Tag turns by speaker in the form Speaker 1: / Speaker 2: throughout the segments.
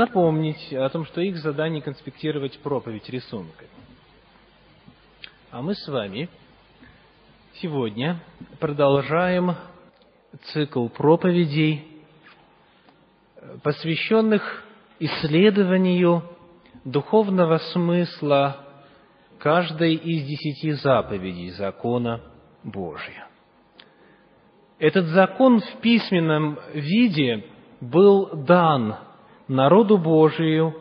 Speaker 1: напомнить о том, что их задание конспектировать проповедь рисунками. А мы с вами сегодня продолжаем цикл проповедей, посвященных исследованию духовного смысла каждой из десяти заповедей закона Божия. Этот закон в письменном виде был дан народу Божию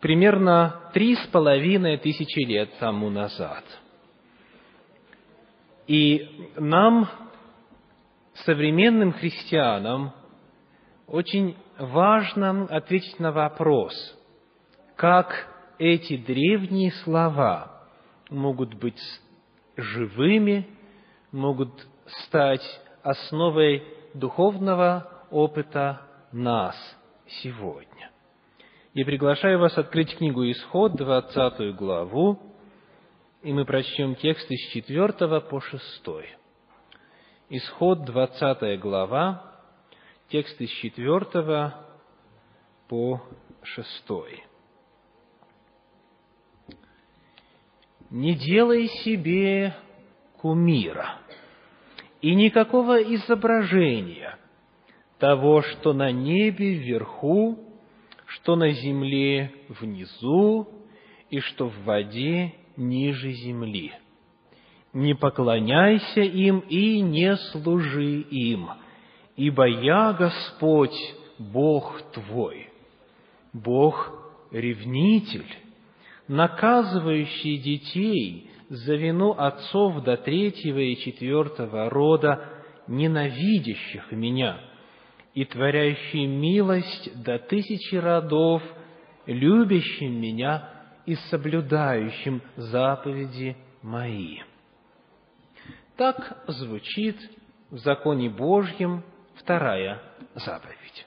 Speaker 1: примерно три с половиной тысячи лет тому назад. И нам, современным христианам, очень важно ответить на вопрос, как эти древние слова могут быть живыми, могут стать основой духовного опыта нас сегодня. Я приглашаю вас открыть книгу Исход, 20 главу, и мы прочтем тексты с 4 по 6. Исход, 20 глава, тексты с 4 по 6. «Не делай себе кумира и никакого изображения того, что на небе вверху, что на земле внизу и что в воде ниже земли. Не поклоняйся им и не служи им, ибо я Господь, Бог твой, Бог ревнитель, наказывающий детей за вину отцов до третьего и четвертого рода, ненавидящих меня, и творящий милость до тысячи родов, любящим меня и соблюдающим заповеди мои. Так звучит в законе Божьем вторая заповедь.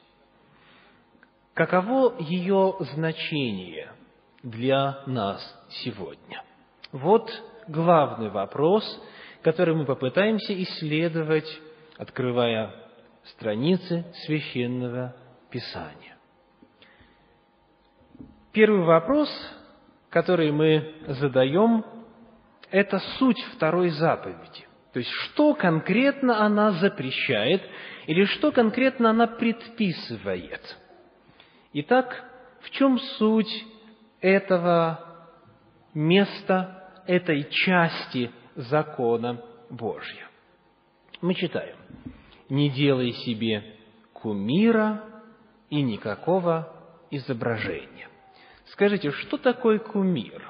Speaker 1: Каково ее значение для нас сегодня? Вот главный вопрос, который мы попытаемся исследовать, открывая страницы священного Писания. Первый вопрос, который мы задаем, это суть второй заповеди. То есть, что конкретно она запрещает или что конкретно она предписывает. Итак, в чем суть этого места этой части закона Божьего. Мы читаем. «Не делай себе кумира и никакого изображения». Скажите, что такое кумир?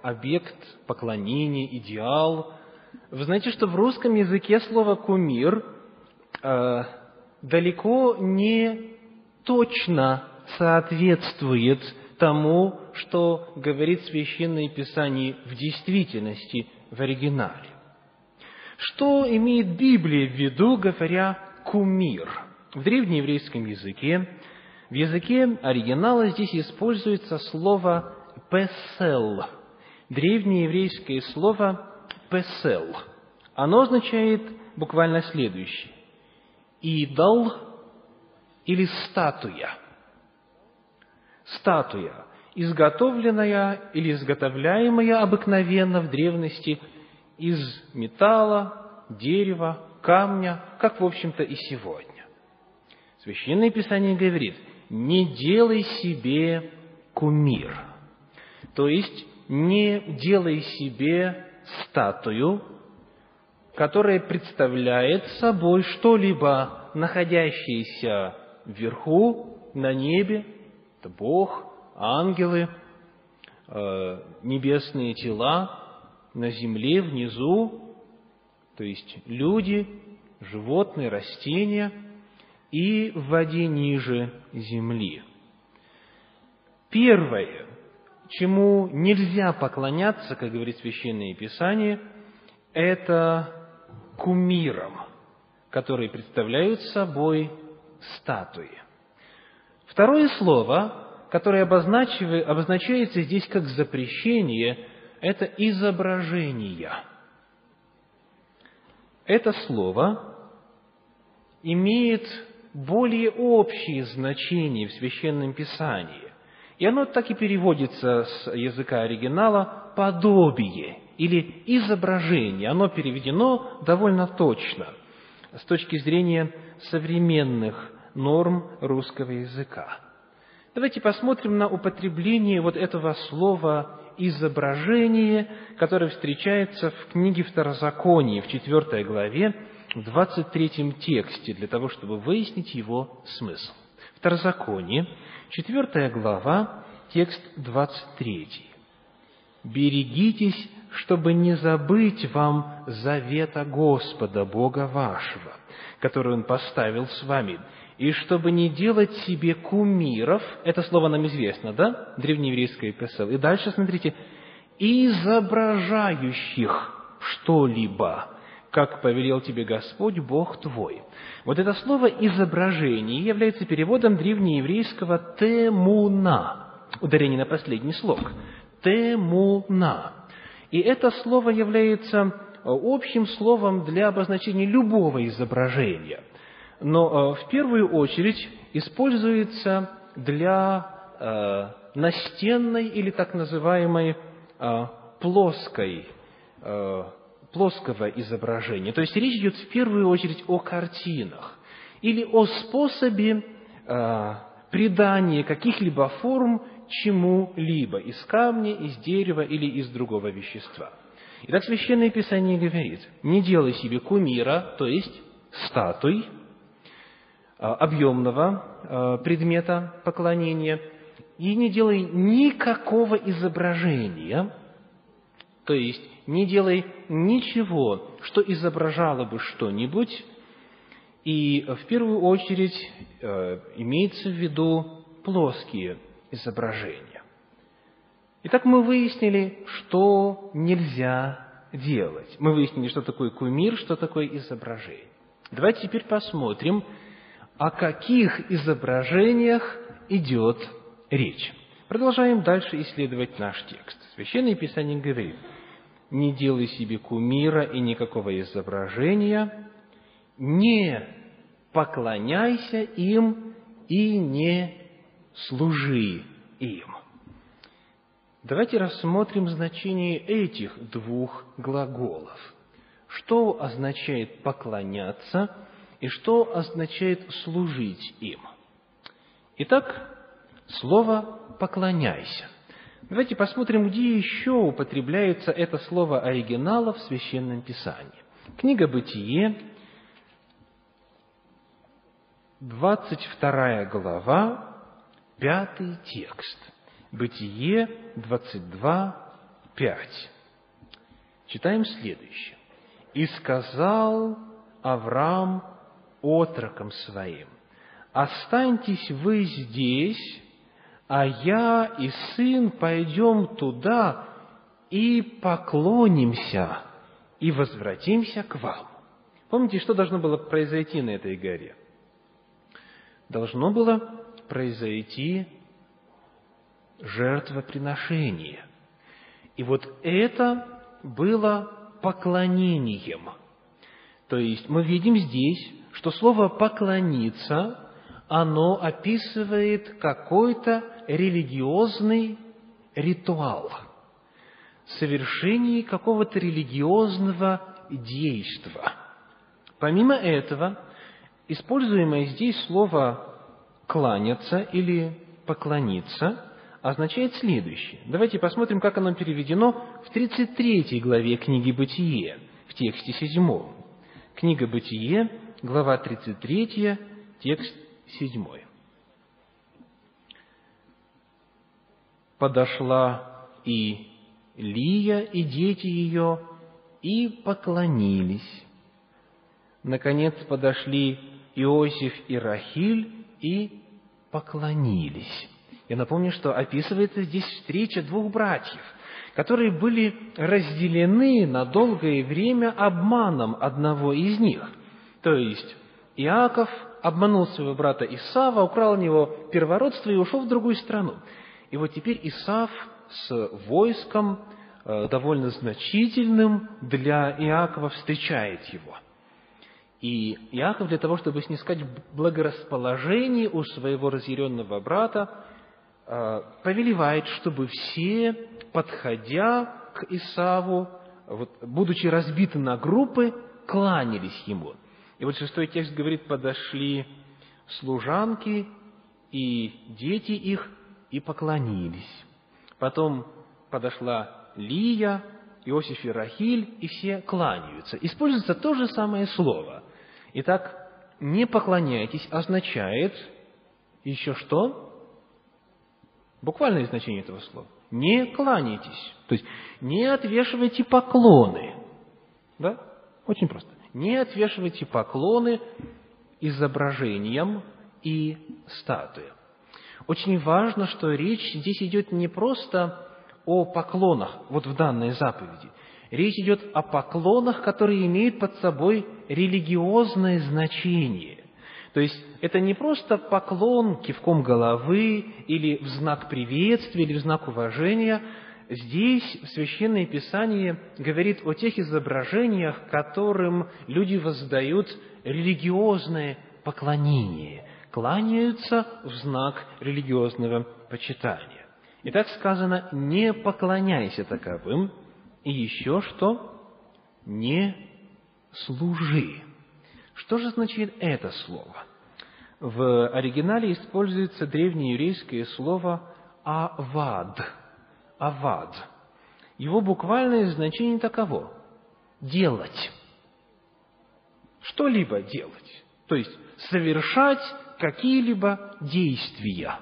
Speaker 1: Объект поклонения, идеал. Вы знаете, что в русском языке слово «кумир» Э, далеко не точно соответствует тому, что говорит Священное Писание в действительности, в оригинале. Что имеет Библия в виду, говоря «кумир»? В древнееврейском языке, в языке оригинала здесь используется слово «песел», древнееврейское слово «песел». Оно означает буквально следующее идол или статуя. Статуя, изготовленная или изготовляемая обыкновенно в древности из металла, дерева, камня, как, в общем-то, и сегодня. Священное Писание говорит, не делай себе кумир. То есть, не делай себе статую, которое представляет собой что-либо, находящееся вверху, на небе, это Бог, ангелы, э, небесные тела, на земле, внизу, то есть люди, животные, растения, и в воде ниже земли. Первое, чему нельзя поклоняться, как говорит Священное Писание, это кумирам, которые представляют собой статуи. Второе слово, которое обозначается здесь как запрещение, – это изображения. Это слово имеет более общие значения в Священном Писании. И оно так и переводится с языка оригинала «подобие» или «изображение». Оно переведено довольно точно с точки зрения современных норм русского языка. Давайте посмотрим на употребление вот этого слова «изображение», которое встречается в книге Второзакония, в 4 главе, в 23 тексте, для того, чтобы выяснить его смысл. Второзаконие, 4 глава, текст 23. «Берегитесь, чтобы не забыть вам завета Господа, Бога вашего, который Он поставил с вами, и чтобы не делать себе кумиров, это слово нам известно, да, древнееврейское писал, и дальше смотрите, изображающих что-либо, как повелел тебе Господь, Бог твой. Вот это слово «изображение» является переводом древнееврейского «темуна», ударение на последний слог, «темуна». И это слово является общим словом для обозначения любого изображения, но э, в первую очередь используется для э, настенной или так называемой э, плоской плоского изображения. То есть речь идет в первую очередь о картинах или о способе придания каких-либо форм чему-либо из камня, из дерева или из другого вещества. Итак, Священное Писание говорит, не делай себе кумира, то есть статуй, объемного предмета поклонения, и не делай никакого изображения, то есть не делай ничего, что изображало бы что-нибудь, и в первую очередь э, имеется в виду плоские изображения. Итак, мы выяснили, что нельзя делать. Мы выяснили, что такое кумир, что такое изображение. Давайте теперь посмотрим, о каких изображениях идет речь. Продолжаем дальше исследовать наш текст. Священное Писание говорит – не делай себе кумира и никакого изображения, не поклоняйся им и не служи им. Давайте рассмотрим значение этих двух глаголов. Что означает поклоняться и что означает служить им? Итак, слово «поклоняйся». Давайте посмотрим, где еще употребляется это слово оригинала в Священном Писании. Книга «Бытие», 22 глава, 5 текст. Бытие 22, 5. Читаем следующее. «И сказал Авраам отрокам своим, останьтесь вы здесь а я и сын пойдем туда и поклонимся, и возвратимся к вам. Помните, что должно было произойти на этой горе? Должно было произойти жертвоприношение. И вот это было поклонением. То есть мы видим здесь, что слово «поклониться» оно описывает какой-то религиозный ритуал, совершение какого-то религиозного действия. Помимо этого, используемое здесь слово «кланяться» или «поклониться» означает следующее. Давайте посмотрим, как оно переведено в 33 главе книги «Бытие», в тексте 7. Книга «Бытие», глава 33, текст 7 подошла и Лия, и дети ее, и поклонились. Наконец подошли Иосиф и Рахиль и поклонились. Я напомню, что описывается здесь встреча двух братьев, которые были разделены на долгое время обманом одного из них. То есть Иаков обманул своего брата Исава, украл у него первородство и ушел в другую страну. И вот теперь Исав с войском э, довольно значительным для Иакова, встречает его. И Иаков для того, чтобы снискать благорасположение у своего разъяренного брата, э, повелевает, чтобы все, подходя к Исаву, вот, будучи разбиты на группы, кланялись ему. И вот шестой текст говорит, подошли служанки и дети их и поклонились. Потом подошла Лия, Иосиф и Рахиль, и все кланяются. Используется то же самое слово. Итак, не поклоняйтесь означает еще что? Буквальное значение этого слова. Не кланяйтесь. То есть, не отвешивайте поклоны. Да? Очень просто. Не отвешивайте поклоны изображениям и статуям. Очень важно, что речь здесь идет не просто о поклонах, вот в данной заповеди. Речь идет о поклонах, которые имеют под собой религиозное значение. То есть это не просто поклон кивком головы или в знак приветствия или в знак уважения. Здесь Священное Писание говорит о тех изображениях, которым люди воздают религиозное поклонение кланяются в знак религиозного почитания. И так сказано, не поклоняйся таковым, и еще что? Не служи. Что же значит это слово? В оригинале используется древнееврейское слово «авад». «Авад». Его буквальное значение таково – делать. Что-либо делать. То есть, совершать какие-либо действия.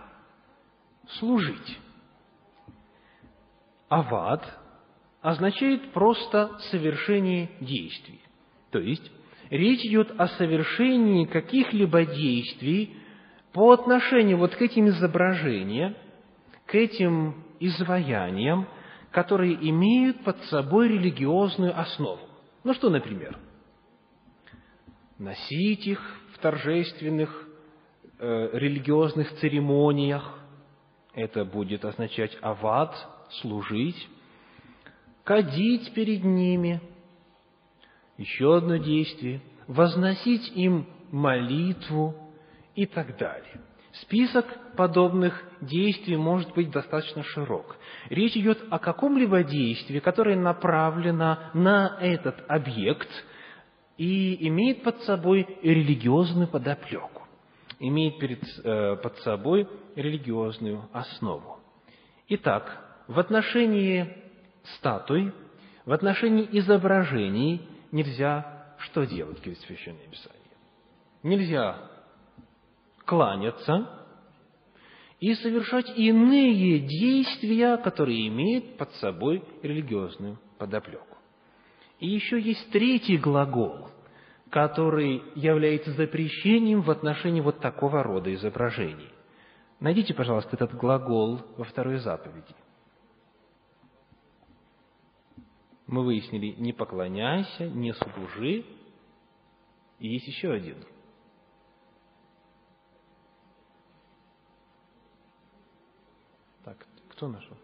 Speaker 1: Служить. Авад означает просто совершение действий. То есть, речь идет о совершении каких-либо действий по отношению вот к этим изображениям, к этим изваяниям, которые имеют под собой религиозную основу. Ну что, например? Носить их в торжественных э, религиозных церемониях, это будет означать ават, служить, кадить перед ними, еще одно действие, возносить им молитву и так далее. Список подобных действий может быть достаточно широк. Речь идет о каком-либо действии, которое направлено на этот объект и имеет под собой религиозную подоплеку имеет перед, э, под собой религиозную основу. Итак, в отношении статуй, в отношении изображений нельзя что делать, говорит Священное Писание? Нельзя кланяться и совершать иные действия, которые имеют под собой религиозную подоплеку. И еще есть третий глагол – который является запрещением в отношении вот такого рода изображений. Найдите, пожалуйста, этот глагол во второй заповеди. Мы выяснили, не поклоняйся, не служи. И есть еще один. Так, кто нашел?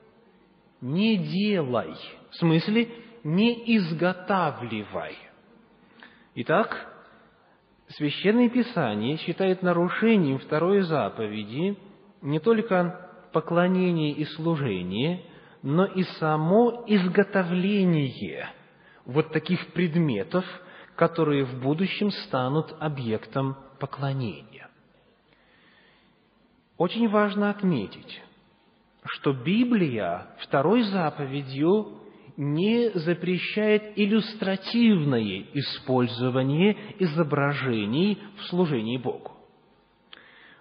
Speaker 1: Не делай. В смысле, не изготавливай. Итак, Священное Писание считает нарушением второй заповеди не только поклонение и служение, но и само изготовление вот таких предметов, которые в будущем станут объектом поклонения. Очень важно отметить, что Библия второй заповедью не запрещает иллюстративное использование изображений в служении Богу.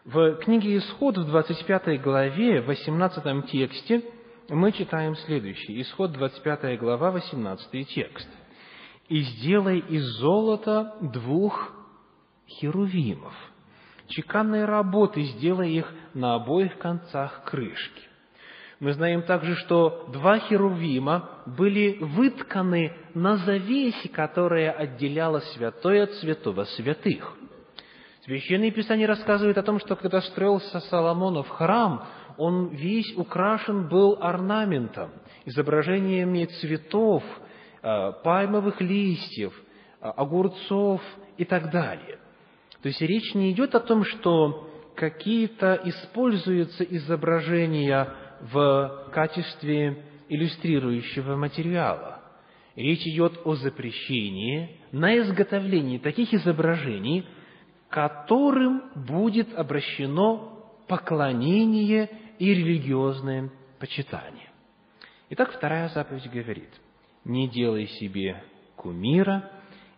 Speaker 1: В книге Исход в 25 главе, в 18 тексте, мы читаем следующее. Исход 25 глава, 18 текст. «И сделай из золота двух херувимов. Чеканной работы сделай их на обоих концах крышки. Мы знаем также, что два херувима были вытканы на завесе, которая отделяла святое от святого святых. Священное Писание рассказывает о том, что когда строился Соломонов храм, он весь украшен был орнаментом. изображениями цветов, э, пальмовых листьев, э, огурцов и так далее. То есть речь не идет о том, что какие-то используются изображения в качестве иллюстрирующего материала. Речь идет о запрещении на изготовление таких изображений, которым будет обращено поклонение и религиозное почитание. Итак, вторая заповедь говорит, не делай себе кумира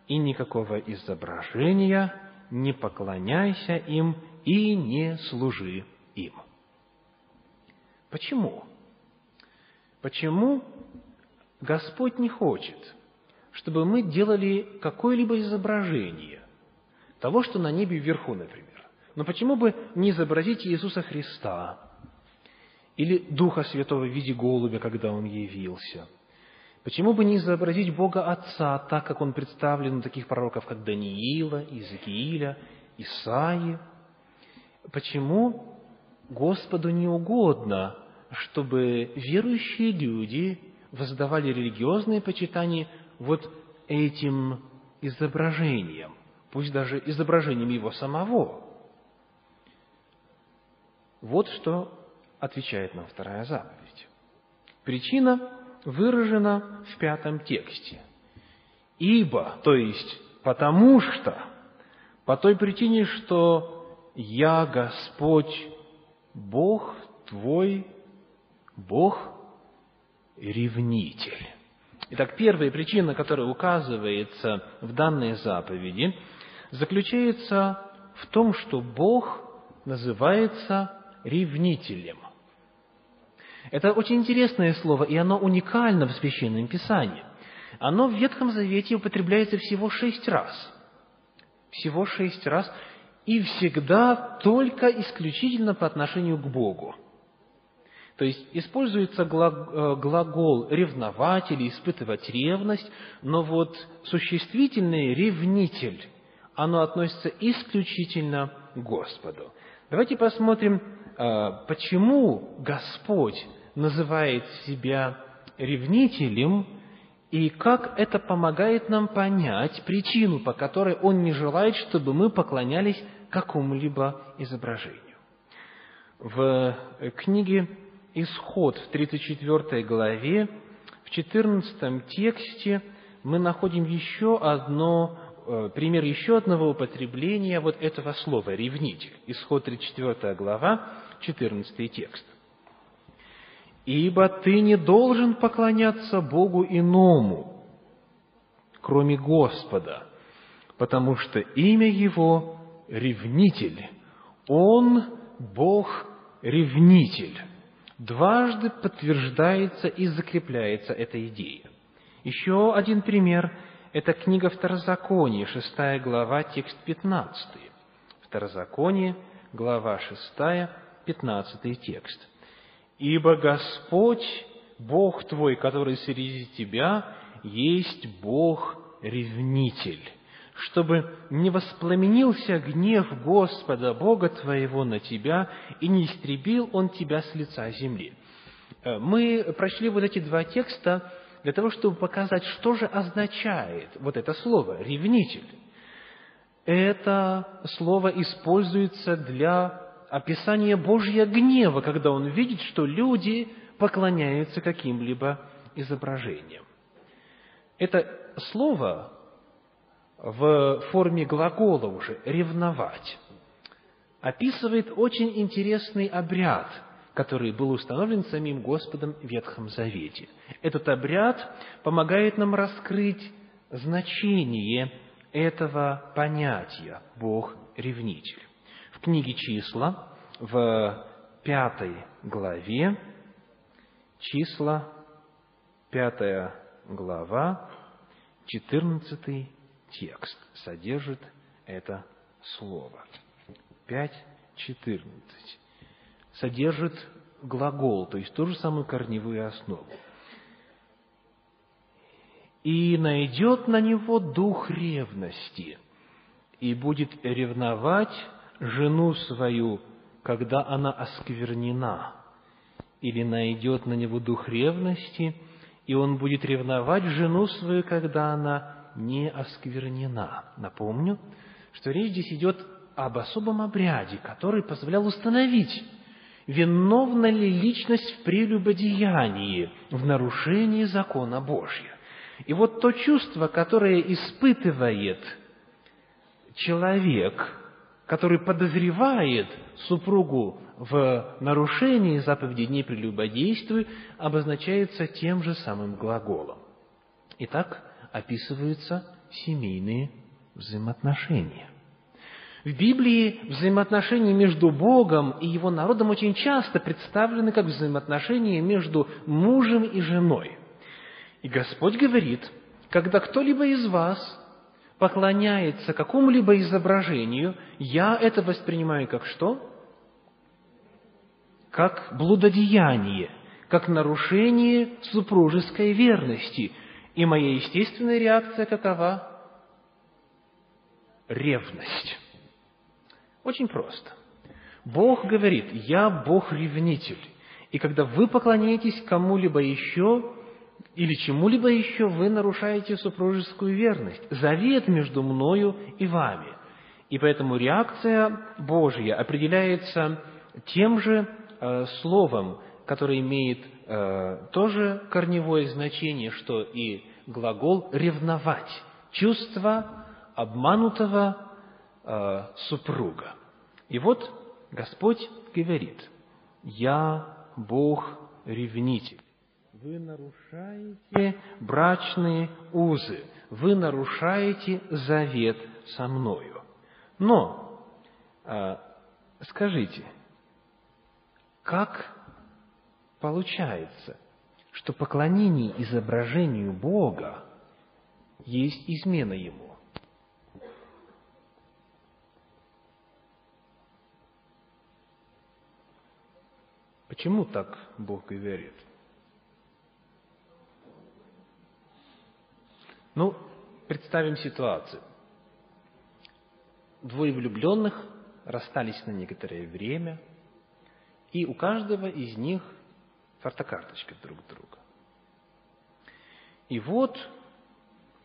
Speaker 1: и никакого изображения, не поклоняйся им и не служи им. Почему? Почему Господь не хочет, чтобы мы делали какое-либо изображение того, что на небе вверху, например? Но почему бы не изобразить Иисуса Христа или Духа Святого в виде голубя, когда Он явился? Почему бы не изобразить Бога Отца так, как Он представлен у таких пророков, как Даниила, Иезекииля, Исаии? Почему Господу не угодно, чтобы верующие люди воздавали религиозные почитания вот этим изображением, пусть даже изображением его самого. Вот что отвечает нам вторая заповедь. Причина выражена в пятом тексте. Ибо, то есть потому что, по той причине, что «Я Господь, Бог твой, Бог ревнитель». Итак, первая причина, которая указывается в данной заповеди, заключается в том, что Бог называется ревнителем. Это очень интересное слово, и оно уникально в Священном Писании. Оно в Ветхом Завете употребляется всего шесть раз. Всего шесть раз. И всегда только исключительно по отношению к Богу. То есть используется э, глагол ревновать или испытывать ревность, но вот существительный ревнитель, оно относится исключительно к Господу. Давайте посмотрим, э, почему Господь называет себя ревнителем, и как это помогает нам понять причину, по которой Он не желает, чтобы мы поклонялись какому-либо изображению. В книге Исход в 34 главе, в 14 тексте мы находим еще одно, э, пример еще одного употребления вот этого слова «ревнитель». Исход 34 глава, 14 текст. «Ибо ты не должен поклоняться Богу иному, кроме Господа, потому что имя Его – ревнитель, Он – Бог-ревнитель» дважды подтверждается и закрепляется эта идея. Еще один пример – это книга Второзакония, шестая глава, текст пятнадцатый. Второзаконие, глава шестая, пятнадцатый текст. «Ибо Господь, Бог твой, который среди тебя, есть Бог-ревнитель, чтобы не воспламенился гнев Господа, Бога твоего на тебя, и не истребил Он тебя с лица земли. Э, мы прочли вот эти два текста для того, чтобы показать, что же означает вот это слово «ревнитель». Это слово используется для описания Божьего гнева, когда Он видит, что люди поклоняются каким-либо изображениям. Это слово в форме глагола уже «ревновать» описывает очень интересный обряд, который был установлен самим Господом в Ветхом Завете. Этот обряд помогает нам раскрыть значение этого понятия «Бог-ревнитель». В книге «Числа» в пятой главе, числа, пятая глава, четырнадцатый текст содержит это слово. 5.14 содержит глагол, то есть ту же самую корневую основу. «И найдет на него дух ревности, и будет ревновать жену свою, когда она осквернена, или найдет на него дух ревности, и он будет ревновать жену свою, когда она не осквернена. Напомню, что речь здесь идет об особом обряде, который позволял установить, виновна ли личность в прелюбодеянии, в нарушении закона Божьего. И вот то чувство, которое испытывает человек, который подозревает супругу в нарушении заповеди «не прелюбодействуй», обозначается тем же самым глаголом. Итак, описываются семейные взаимоотношения. В Библии взаимоотношения между Богом и Его народом очень часто представлены как взаимоотношения между мужем и женой. И Господь говорит, когда кто-либо из вас поклоняется какому-либо изображению, я это воспринимаю как что? Как блудодеяние, как нарушение супружеской верности. И моя естественная реакция какова? Ревность. Очень просто. Бог говорит, я Бог-ревнитель. И когда вы поклоняетесь кому-либо еще или чему-либо еще, вы нарушаете супружескую верность, завет между мною и вами. И поэтому реакция Божья определяется тем же э, словом, которое имеет э, тоже корневое значение, что и глагол «ревновать», чувство обманутого э, супруга. И вот Господь говорит, «Я Бог-ревнитель». Вы нарушаете брачные узы, вы нарушаете завет со мною. Но, э, скажите, как получается, что поклонение изображению Бога есть измена Ему? Почему так Бог говорит? Ну, представим ситуацию. Двое влюбленных расстались на некоторое время, и у каждого из них фотокарточка друг друга. И вот,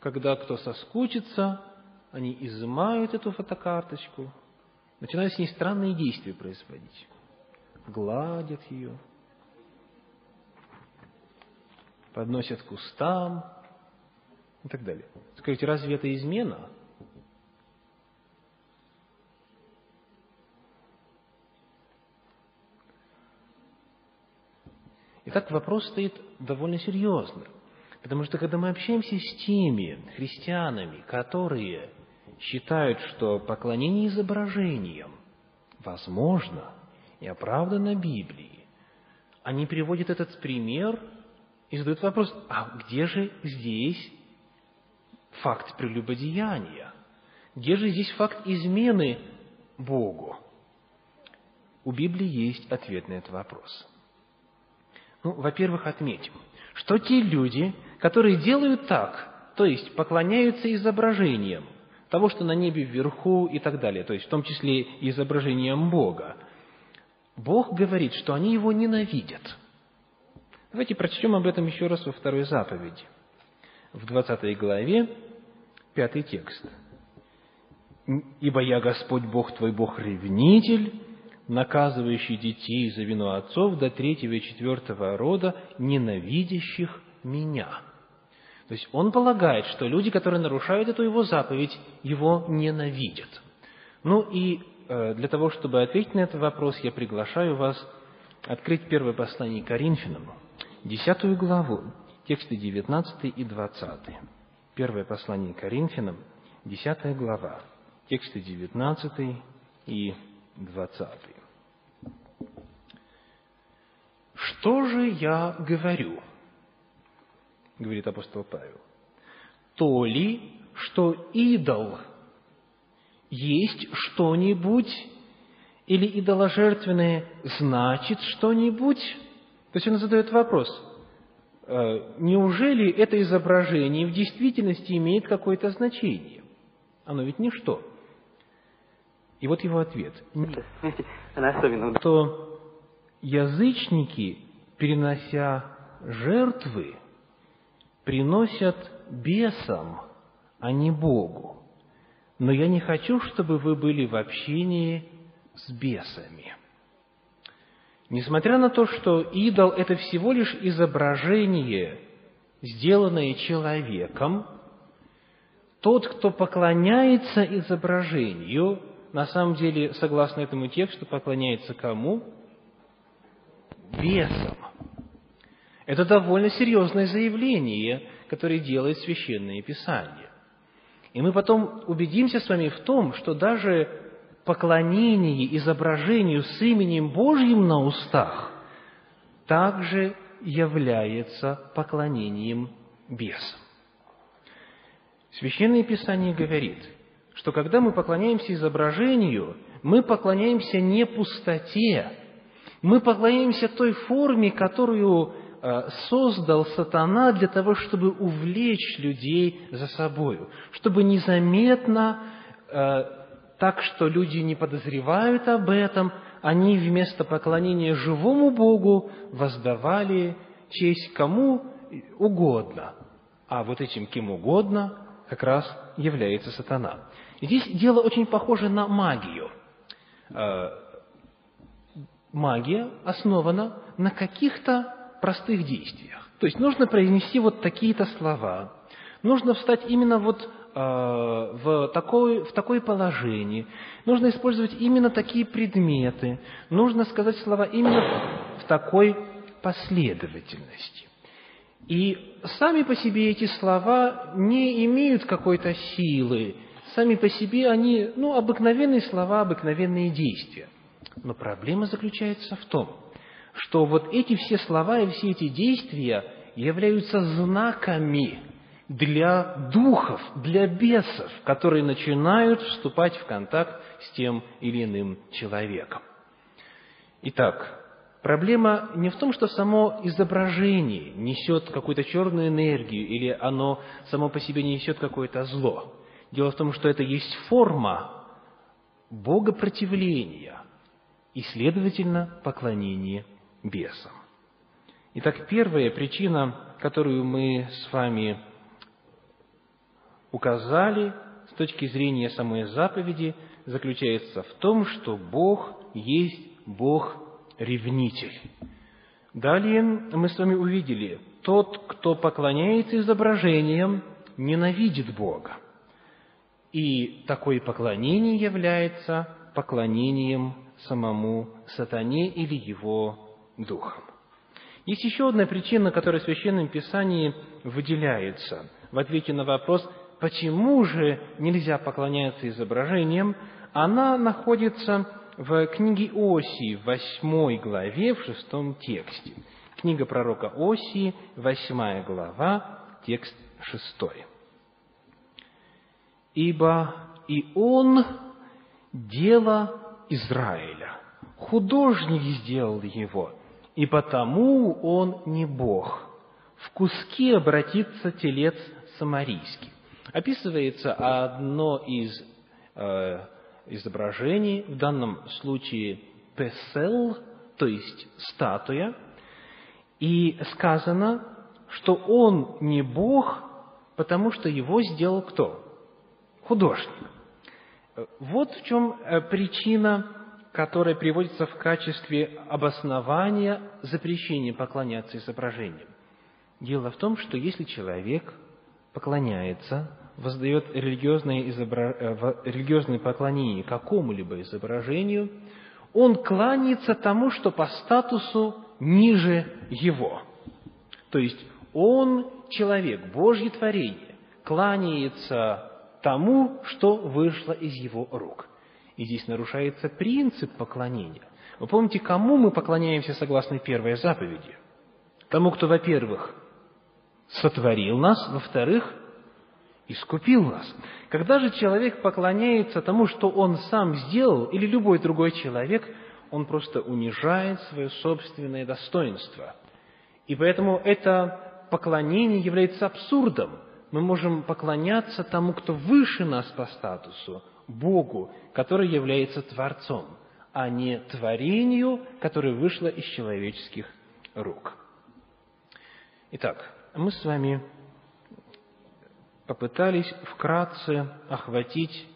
Speaker 1: когда кто соскучится, они изымают эту фотокарточку, начинают с ней странные действия производить гладят ее, подносят к кустам и так далее. Скажите, разве это измена? Итак, вопрос стоит довольно серьезно. Потому что когда мы общаемся с теми христианами, которые считают, что поклонение изображениям возможно, и оправдано Библией, они приводят этот пример и задают вопрос, а где же здесь факт прелюбодеяния? Где же здесь факт измены Богу? У Библии есть ответ на этот вопрос. Ну, во-первых, отметим, что те люди, которые делают так, то есть поклоняются изображениям того, что на небе вверху и так далее, то есть в том числе изображением Бога, Бог говорит, что они его ненавидят. Давайте прочтем об этом еще раз во второй заповеди. В 20 главе, пятый текст. «Ибо я Господь Бог твой, Бог ревнитель, наказывающий детей за вину отцов до третьего и четвертого рода, ненавидящих меня». То есть он полагает, что люди, которые нарушают эту его заповедь, его ненавидят. Ну и Э, для того, чтобы ответить на этот вопрос, я приглашаю вас открыть первое послание Коринфянам, десятую главу, тексты 19 и 20. Первое послание Коринфянам, десятая глава, тексты 19 и 20. «Что же я говорю?» — говорит апостол Павел. «То ли, что идол есть что-нибудь, или идоложертвенное значит что-нибудь? То есть он задает вопрос, «Э, неужели это изображение в действительности имеет какое-то значение? Оно ведь ничто. И вот его ответ. Нет. То язычники перенося жертвы, приносят бесам, а не Богу. Но я не хочу, чтобы вы были в общении с бесами. Несмотря на то, что идол – это всего лишь изображение, сделанное человеком, тот, кто поклоняется изображению, на самом деле, согласно этому тексту, поклоняется кому? Бесам. Это довольно серьезное заявление, которое делает Священное Писание. И мы потом убедимся с вами в том, что даже поклонение изображению с именем Божьим на устах также является поклонением бесам. Священное Писание говорит, что когда мы поклоняемся изображению, мы поклоняемся не пустоте, мы поклоняемся той форме, которую э, создал сатана для того, чтобы увлечь людей за собою, чтобы незаметно, э, так что люди не подозревают об этом, они вместо поклонения живому Богу воздавали честь кому угодно, а вот этим кем угодно как раз является сатана. здесь дело очень похоже на магию. Магия основана на каких-то простых действиях. То есть нужно произнести вот такие-то слова, нужно встать именно вот э, в, такое, в такое положение, нужно использовать именно такие предметы, нужно сказать слова именно в такой последовательности. И сами по себе эти слова не имеют какой-то силы, сами по себе они, ну, обыкновенные слова, обыкновенные действия. Но проблема заключается в том, что вот эти все слова и все эти действия являются знаками для духов, для бесов, которые начинают вступать в контакт с тем или иным человеком. Итак, Проблема не в том, что само изображение несет какую-то черную энергию или оно само по себе несет какое-то зло. Дело в том, что это есть форма богопротивления и, следовательно, поклонения бесам. Итак, первая причина, которую мы с вами указали с точки зрения самой заповеди, заключается в том, что Бог есть Бог ревнитель. Далее мы с вами увидели, тот, кто поклоняется изображениям, ненавидит Бога. И такое поклонение является поклонением самому сатане или его духам. Есть еще одна причина, которая в Священном Писании выделяется в ответе на вопрос, почему же нельзя поклоняться изображениям, она находится в книге Осии, в восьмой главе, в шестом тексте. Книга пророка Осии, восьмая глава, текст шестой. «Ибо и он – дело Израиля, художник сделал его, и потому он не Бог. В куски обратится телец самарийский». Описывается одно из э, изображений, в данном случае песел, то есть статуя, и сказано, что он не Бог, потому что его сделал кто? Художник. Вот в чем э, причина, которая приводится в качестве обоснования запрещения поклоняться изображениям. Дело в том, что если человек поклоняется воздает религиозное, изобра... Э, религиозное поклонение какому-либо изображению, он кланяется тому, что по статусу ниже его. То есть он человек, Божье творение, кланяется тому, что вышло из его рук. И здесь нарушается принцип поклонения. Вы помните, кому мы поклоняемся согласно первой заповеди? Тому, кто, во-первых, сотворил нас, во-вторых, искупил нас. Когда же человек поклоняется тому, что он сам сделал, или любой другой человек, он просто унижает свое собственное достоинство. И поэтому это поклонение является абсурдом. Мы можем поклоняться тому, кто выше нас по статусу, Богу, который является Творцом, а не творению, которое вышло из человеческих рук. Итак, мы с вами попытались вкратце охватить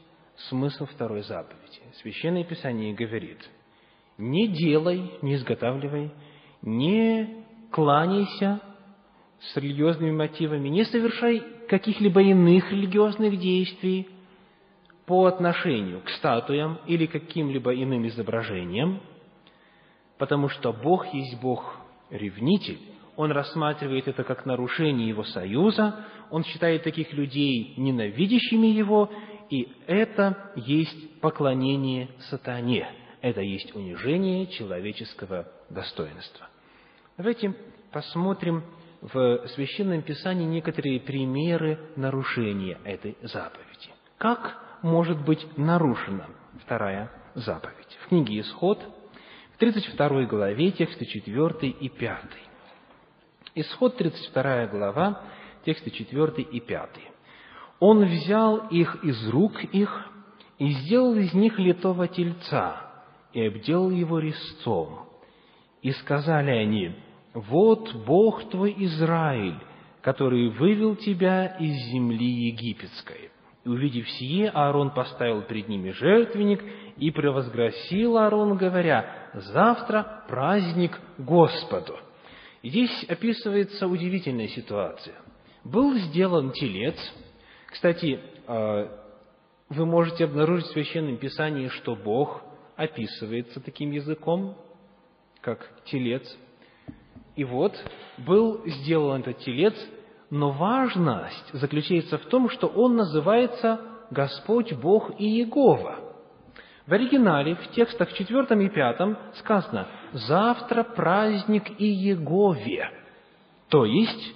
Speaker 1: смысл второй заповеди. Священное Писание говорит, не делай, не изготавливай, не кланяйся с религиозными мотивами, не совершай каких-либо иных религиозных действий по отношению к статуям или каким-либо иным изображениям, потому что Бог есть Бог ревнитель, Он рассматривает это как нарушение Его союза, Он считает таких людей ненавидящими Его, и это есть поклонение сатане, это есть унижение человеческого достоинства. Давайте посмотрим в Священном Писании некоторые примеры нарушения этой заповеди. Как может быть нарушена вторая заповедь? В книге «Исход», в 32 главе, тексты 4 и 5. Исход, 32 глава, тексты 4 и 5. «Он взял их из рук их и сделал из них литого тельца, и обделал его резцом. И сказали они, «Вот Бог твой Израиль, который вывел тебя из земли египетской». И увидев сие, Аарон поставил перед ними жертвенник и превозгласил Аарон, говоря, «Завтра праздник Господу». И здесь описывается удивительная ситуация. Был сделан телец. Кстати, а, вы можете обнаружить в Священном Писании, что Бог описывается таким языком, как телец – и вот, был сделан этот телец, но важность заключается в том, что он называется Господь Бог и Иегова. В оригинале, в текстах 4 и 5 сказано «Завтра праздник Иегове», то есть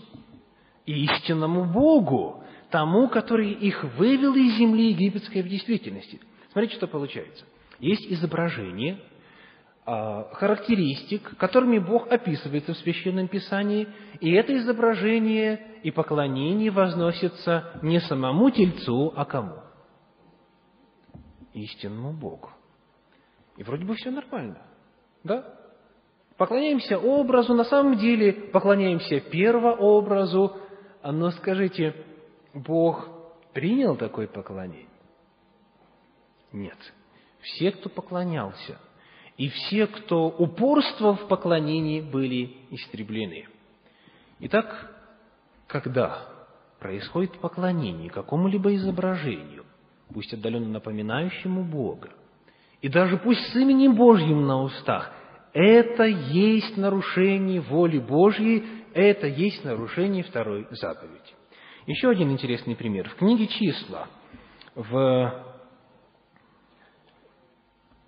Speaker 1: истинному Богу, тому, который их вывел из земли египетской в действительности. Смотрите, что получается. Есть изображение – характеристик, которыми Бог описывается в Священном Писании, и это изображение и поклонение возносится не самому Тельцу, а кому? Истинному Богу. И вроде бы все нормально, да? Поклоняемся образу, на самом деле поклоняемся первообразу, но скажите, Бог принял такое поклонение? Нет. Все, кто поклонялся, и все, кто упорствовал в поклонении, были истреблены. Итак, когда происходит поклонение какому-либо изображению, пусть отдаленно напоминающему Бога, и даже пусть с именем Божьим на устах, это есть нарушение воли Божьей, это есть нарушение второй заповеди. Еще один интересный пример. В книге «Числа» в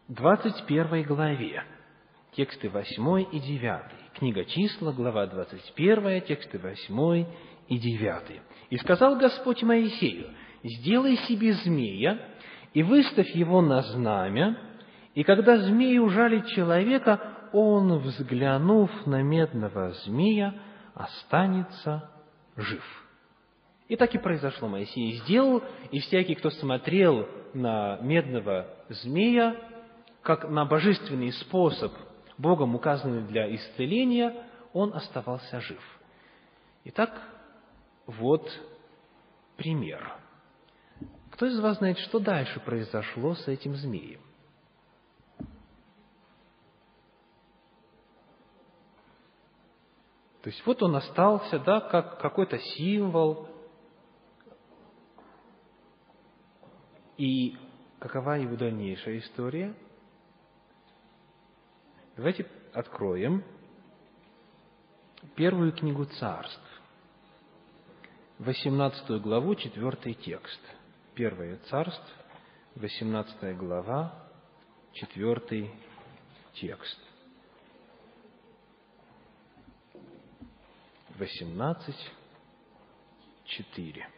Speaker 1: 21 главе, тексты 8 и 9. Книга числа, глава 21, тексты 8 и 9. «И сказал Господь Моисею, сделай себе змея, и выставь его на знамя, и когда змей ужалит человека, он, взглянув на медного змея, останется жив». И так и произошло. Моисей сделал, и всякий, кто смотрел на медного змея, как на божественный способ, Богом указанный для исцеления, он оставался жив. Итак, вот пример. Кто из вас знает, что дальше произошло с этим змеем? То есть вот он остался, да, как какой-то символ. И какова его дальнейшая история – Давайте откроем первую книгу царств, 18 главу, 4 текст. Первое царств, 18 глава, 4 текст. 18, 4.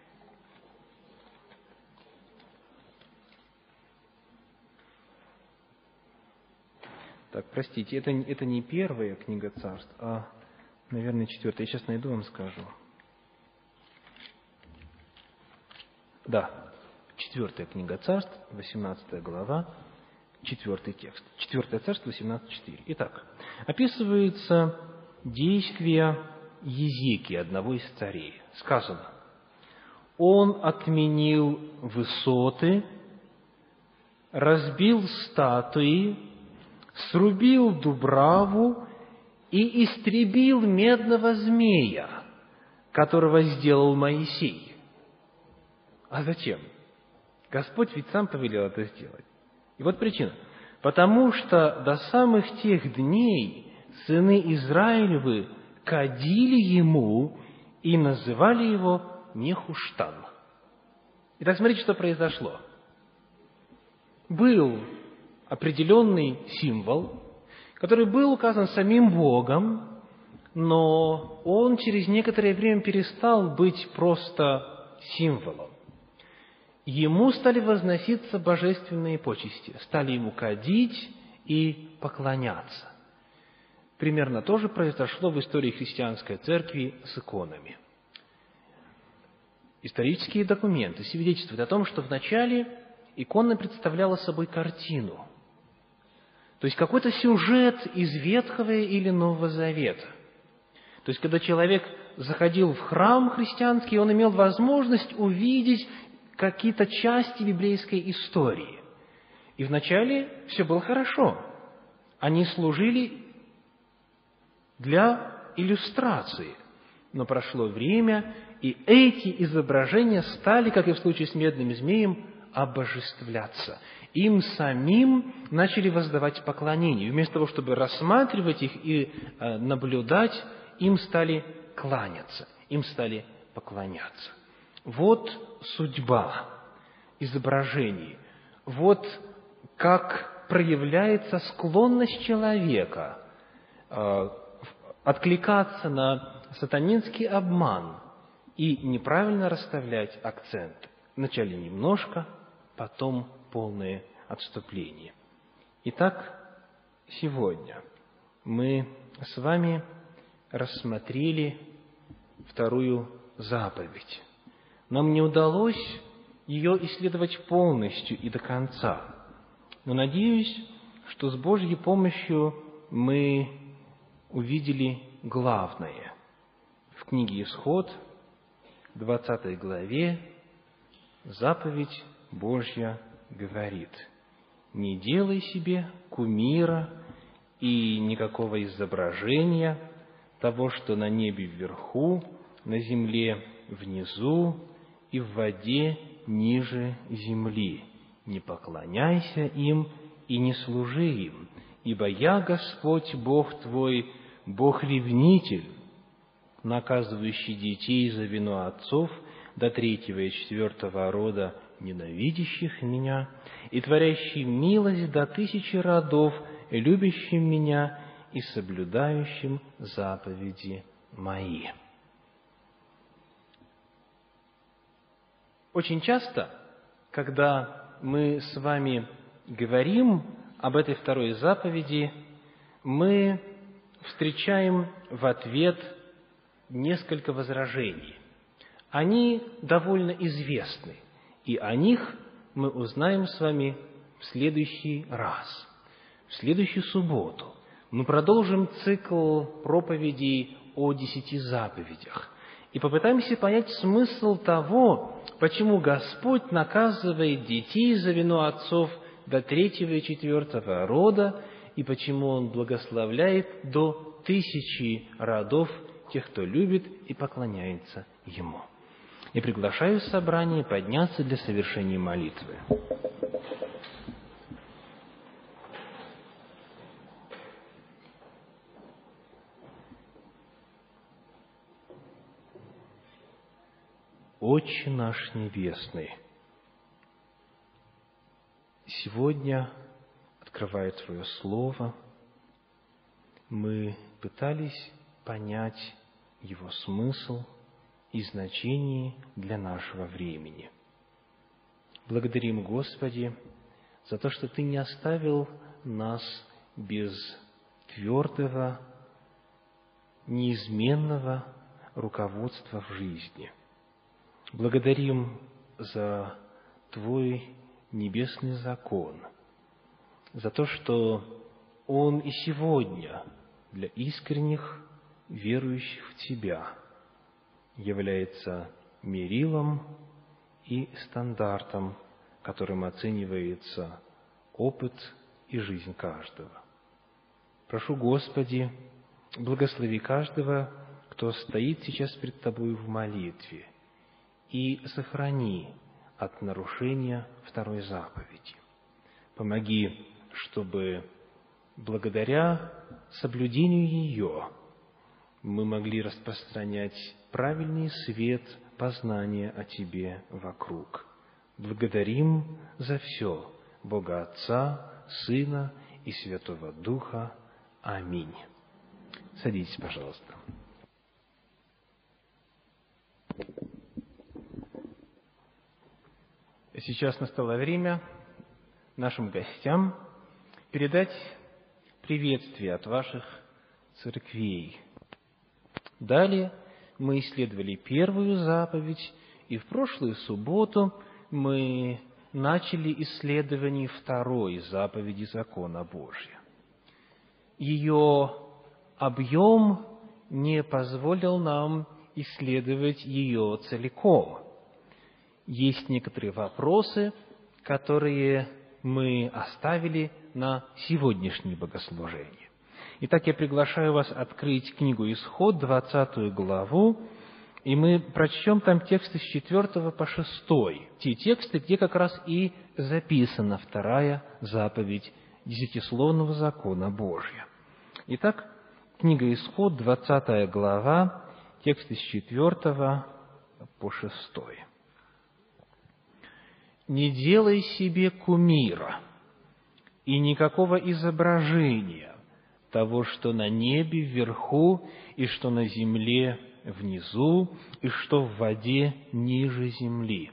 Speaker 1: Так, простите, это, это не первая книга царств, а, наверное, четвертая. Я сейчас найду вам скажу. Да, четвертая книга царств, 18 глава, четвертый текст. Четвертое царство, 18.4. Итак, описывается действия Езеки, одного из царей. Сказано, «Он отменил высоты, разбил статуи, срубил дубраву и истребил медного змея, которого сделал Моисей». А зачем? Господь ведь сам повелел это сделать. И вот причина. Потому что до самых тех дней сыны Израилевы кадили ему и называли его Нехуштан. Итак, смотрите, что произошло. Был определенный символ, который был указан самим Богом, но он через некоторое время перестал быть просто символом. Ему стали возноситься божественные почести, стали ему кадить и поклоняться. Примерно то же произошло в истории христианской церкви с иконами. Исторические документы свидетельствуют о том, что вначале икона представляла собой картину, то есть какой-то сюжет из Ветхого или Нового Завета. То есть, когда человек заходил в храм христианский, он имел возможность увидеть какие-то части библейской истории. И вначале все было хорошо. Они служили для иллюстрации. Но прошло время, и эти изображения стали, как и в случае с медным змеем, обожествляться. Им самим начали воздавать поклонение. Вместо того, чтобы рассматривать их и э, наблюдать, им стали кланяться, им стали поклоняться. Вот судьба изображений. Вот как проявляется склонность человека э, откликаться на сатанинский обман и неправильно расставлять акцент. Вначале немножко, потом полное отступление. Итак, сегодня мы с вами рассмотрели вторую заповедь. Нам не удалось ее исследовать полностью и до конца. Но надеюсь, что с Божьей помощью мы увидели главное. В книге «Исход», 20 главе, заповедь Божья говорит, «Не делай себе кумира и никакого изображения того, что на небе вверху, на земле внизу и в воде ниже земли. Не поклоняйся им и не служи им, ибо я Господь Бог твой, Бог-ревнитель, наказывающий детей за вину отцов до третьего и четвертого рода, ненавидящих меня, и творящий милость до тысячи родов, любящим меня и соблюдающим заповеди мои». Очень часто, когда мы с вами говорим об этой второй заповеди, мы встречаем в ответ несколько возражений. Они довольно известны, и о них мы узнаем с вами в следующий раз, в следующую субботу. Мы продолжим цикл проповедей о десяти заповедях и попытаемся понять смысл того, почему Господь наказывает детей за вину отцов до третьего и четвертого рода, и почему Он благословляет до тысячи родов тех, кто любит и поклоняется Ему. И приглашаю собрание подняться для совершения молитвы. Отче наш Небесный, сегодня, открывая Твое Слово, мы пытались понять его смысл и значение для нашего времени. Благодарим, Господи, за то, что Ты не оставил нас без твердого, неизменного руководства в жизни – Благодарим за Твой небесный закон, за то, что Он и сегодня для искренних верующих в Тебя является мерилом и стандартом, которым оценивается опыт и жизнь каждого. Прошу, Господи, благослови каждого, кто стоит сейчас пред Тобой в молитве, и сохрани от нарушения второй заповеди. Помоги, чтобы благодаря соблюдению ее мы могли распространять правильный свет познания о Тебе вокруг. Благодарим за все Бога Отца, Сына и Святого Духа. Аминь. Садитесь, пожалуйста. Сейчас настало время нашим гостям передать приветствие от ваших церквей. Далее мы исследовали первую заповедь, и в прошлую субботу мы начали исследование второй заповеди закона Божия. Ее объем не позволил нам исследовать ее целиком. Есть некоторые вопросы, которые мы оставили на сегодняшнее богослужение. Итак, я приглашаю вас открыть книгу «Исход», 20 главу, и мы прочтем там тексты с 4 по 6, те тексты, где как раз и записана вторая заповедь десятисловного закона Божья. Итак, книга «Исход», 20 глава, тексты с 4 по 6. «Не делай себе кумира и никакого изображения того, что на небе вверху и что на земле внизу, и что в воде ниже земли.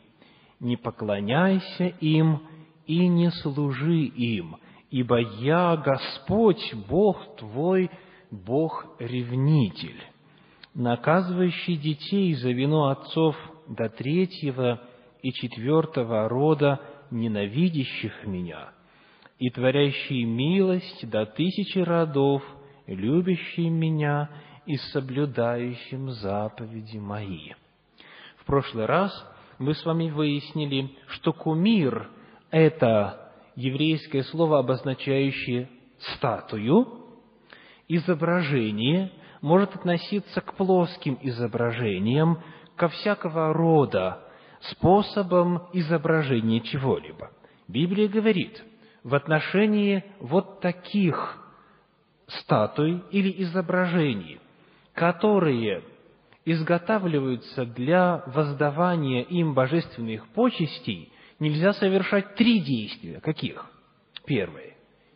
Speaker 1: Не поклоняйся им и не служи им, ибо я Господь, Бог твой, Бог-ревнитель, наказывающий детей за вину отцов до третьего и четвертого рода, ненавидящих Меня, и творящий милость до тысячи родов, любящий Меня и соблюдающим заповеди мои. В прошлый раз мы с вами выяснили, что кумир – это еврейское слово, обозначающее статую, изображение может относиться к плоским изображениям, ко всякого рода способам изображения чего-либо. Библия говорит, в отношении вот таких статуй или изображений которые изготавливаются для воздавания им божественных почестей, нельзя совершать три действия. Каких? Первое.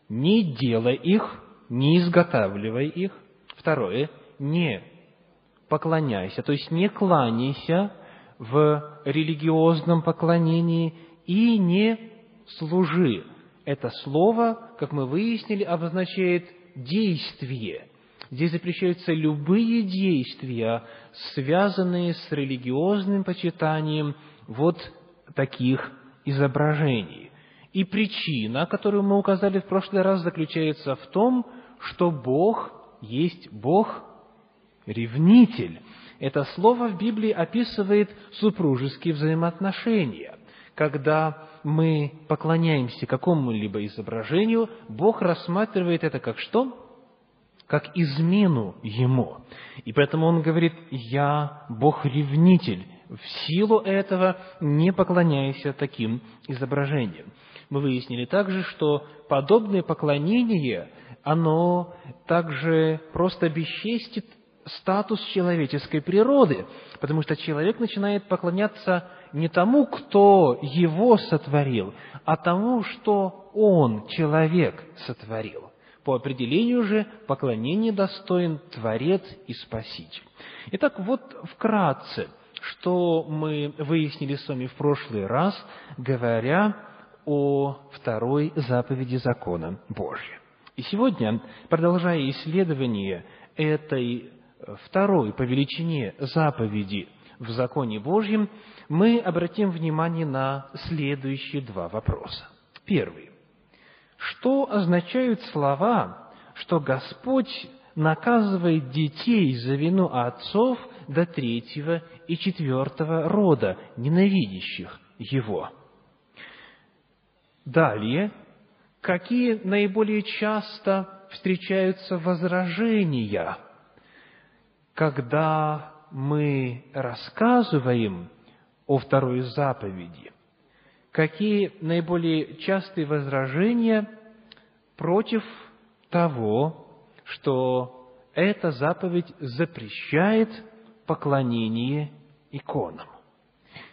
Speaker 1: Не делай их, не изготавливай их. Второе. Не поклоняйся, то есть не кланяйся в религиозном поклонении и не служи. Это слово, как мы выяснили, обозначает действие – Здесь запрещаются любые действия, связанные с религиозным почитанием вот таких изображений. И причина, которую мы указали в прошлый раз, заключается в том, что Бог есть Бог ревнитель. Это слово в Библии описывает супружеские взаимоотношения. Когда мы поклоняемся какому-либо изображению, Бог рассматривает это как что? как измену ему. И поэтому он говорит, я Бог-ревнитель, в силу этого не поклоняйся таким изображениям. Мы выяснили также, что подобное поклонение, оно также просто бесчестит статус человеческой природы, потому что человек начинает поклоняться не тому, кто его сотворил, а тому, что он, человек, сотворил. По определению же поклонение достоин Творец и Спаситель. Итак, вот вкратце, что мы выяснили с вами в прошлый раз, говоря о второй заповеди закона Божьего. И сегодня, продолжая исследование этой второй по величине заповеди в законе Божьем, мы обратим внимание на следующие два вопроса. Первый. Что означают слова, что Господь наказывает детей за вину отцов до третьего и четвертого рода, ненавидящих его. Далее, какие наиболее часто встречаются возражения, когда мы рассказываем о второй заповеди? Какие наиболее частые возражения против того, что эта заповедь запрещает поклонение иконам.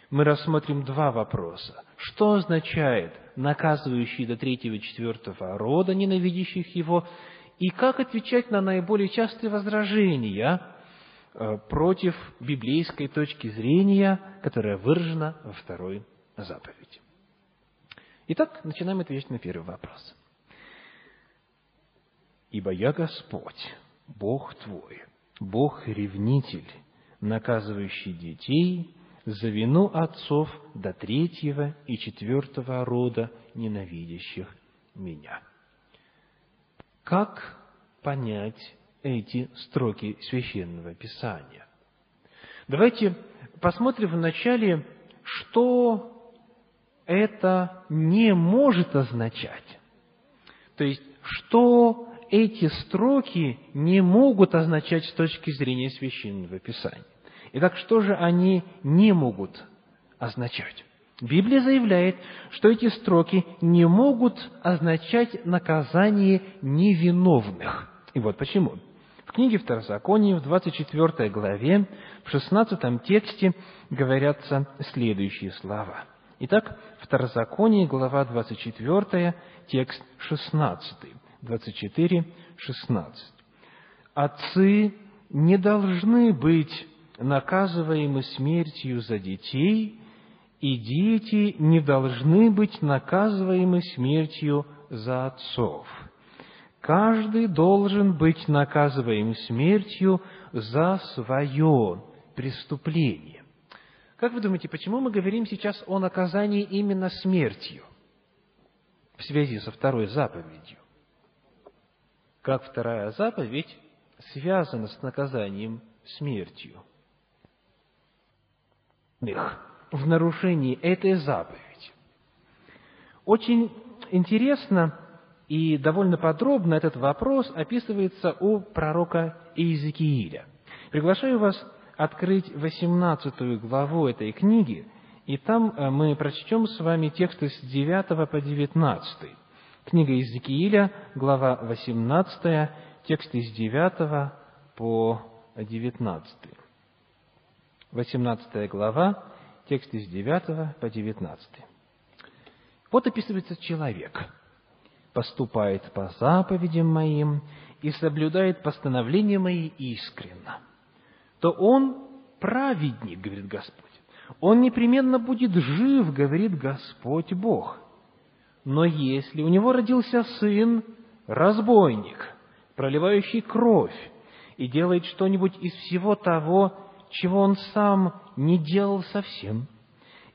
Speaker 1: Мы рассмотрим два вопроса. Что означает наказывающий до третьего и четвертого рода, ненавидящих его, и как отвечать на наиболее частые возражения против библейской точки зрения, которая выражена во второй заповеди. Итак, начинаем отвечать на первый вопрос. Ибо я Господь, Бог твой, Бог-ревнитель, наказывающий детей за вину отцов до третьего и четвертого рода, ненавидящих меня. Как понять эти строки Священного Писания? Давайте посмотрим вначале, что это не может означать. То есть, что эти строки не могут означать с точки зрения Священного Писания. Итак, что же они не могут означать? Библия заявляет, что эти строки не могут означать наказание невиновных. И вот почему. В книге Второзакония, в 24 главе, в 16 тексте говорятся следующие слова. Итак, Второзаконие, глава 24, текст 16. 24, 16. Отцы не должны быть наказываемы смертью за детей, и дети не должны быть наказываемы смертью за отцов. Каждый должен быть наказываем смертью за свое преступление. Как вы думаете, почему мы говорим сейчас о наказании именно смертью в связи со второй заповедью? как вторая заповедь связана с наказанием смертью. В нарушении этой заповеди. Очень интересно и довольно подробно этот вопрос описывается у пророка Иезекииля. Приглашаю вас открыть 18 главу этой книги, и там э, мы прочтем с вами тексты с 9 по 19. Книга Иезекииля, глава 18, тексты с 9 по 19. 18 глава, тексты с 9 по 19. Вот описывается человек. «Поступает по заповедям моим и соблюдает постановления мои искренно, то он праведник, говорит Господь. Он непременно будет жив, говорит Господь Бог. Но если у него родился сын, разбойник, проливающий кровь, и делает что-нибудь из всего того, чего он сам не делал совсем,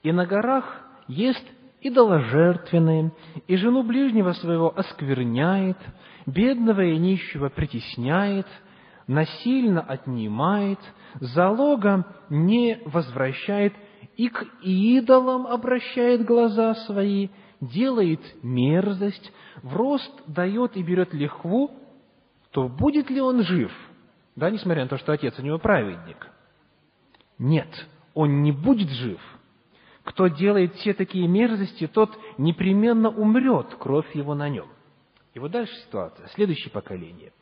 Speaker 1: и на горах ест идоложертвенное, и жену ближнего своего оскверняет, бедного и нищего притесняет, насильно отнимает, залога не возвращает, и к идолам обращает глаза свои – делает мерзость, в рост дает и берет лихву, то будет ли он жив? Да, несмотря на то, что отец у него праведник. Нет, он не будет жив. Кто делает все такие мерзости, тот непременно умрет, кровь его на нем. И вот дальше ситуация, следующее поколение.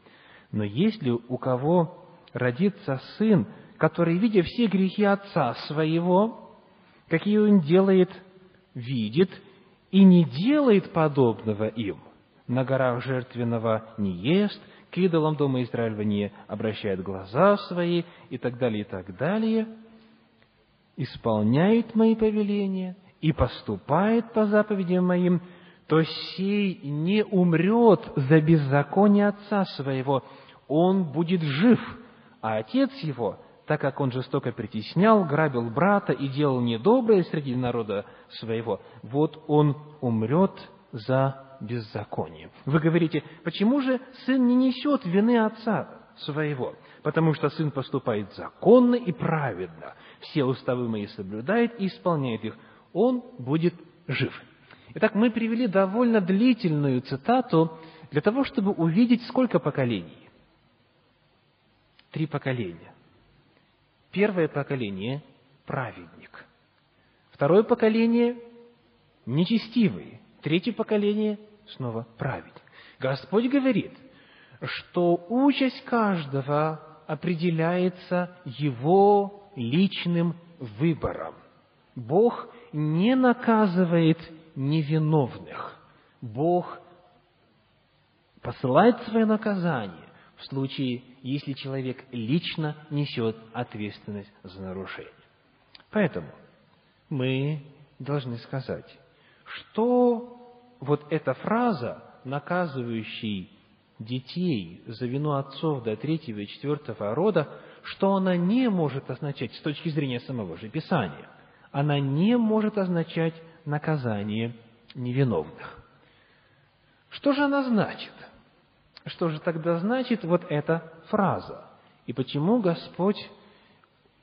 Speaker 1: Но если у кого родится сын, который, видя все грехи отца своего, какие он делает, видит и не делает подобного им, на горах жертвенного не ест, к идолам дома Израилева не обращает глаза свои и так далее, и так далее, исполняет мои повеления и поступает по заповедям моим, то сей не умрет за беззаконие отца своего, он будет жив, а отец его так как он жестоко притеснял, грабил брата и делал недоброе среди народа своего, вот он умрет за беззаконие. Вы говорите, почему же сын не несет вины отца? своего. Потому что сын поступает законно и праведно, все уставы мои соблюдает и исполняет их, он будет жив. Итак, мы привели довольно длительную цитату для того, чтобы увидеть, сколько поколений. Три поколения. Первое поколение – праведник. Второе поколение – нечестивый. Третье поколение – снова праведник. Господь говорит, что участь каждого определяется его личным выбором. Бог не наказывает невиновных. Бог посылает свое наказание в случае, если человек лично несет ответственность за нарушение. Поэтому мы должны сказать, что вот эта фраза, наказывающий детей за вину отцов до третьего и четвертого рода, что она не может означать с точки зрения самого же Писания. Она не может означать наказание невиновных. Что же она значит? Что же тогда значит вот эта фраза? И почему Господь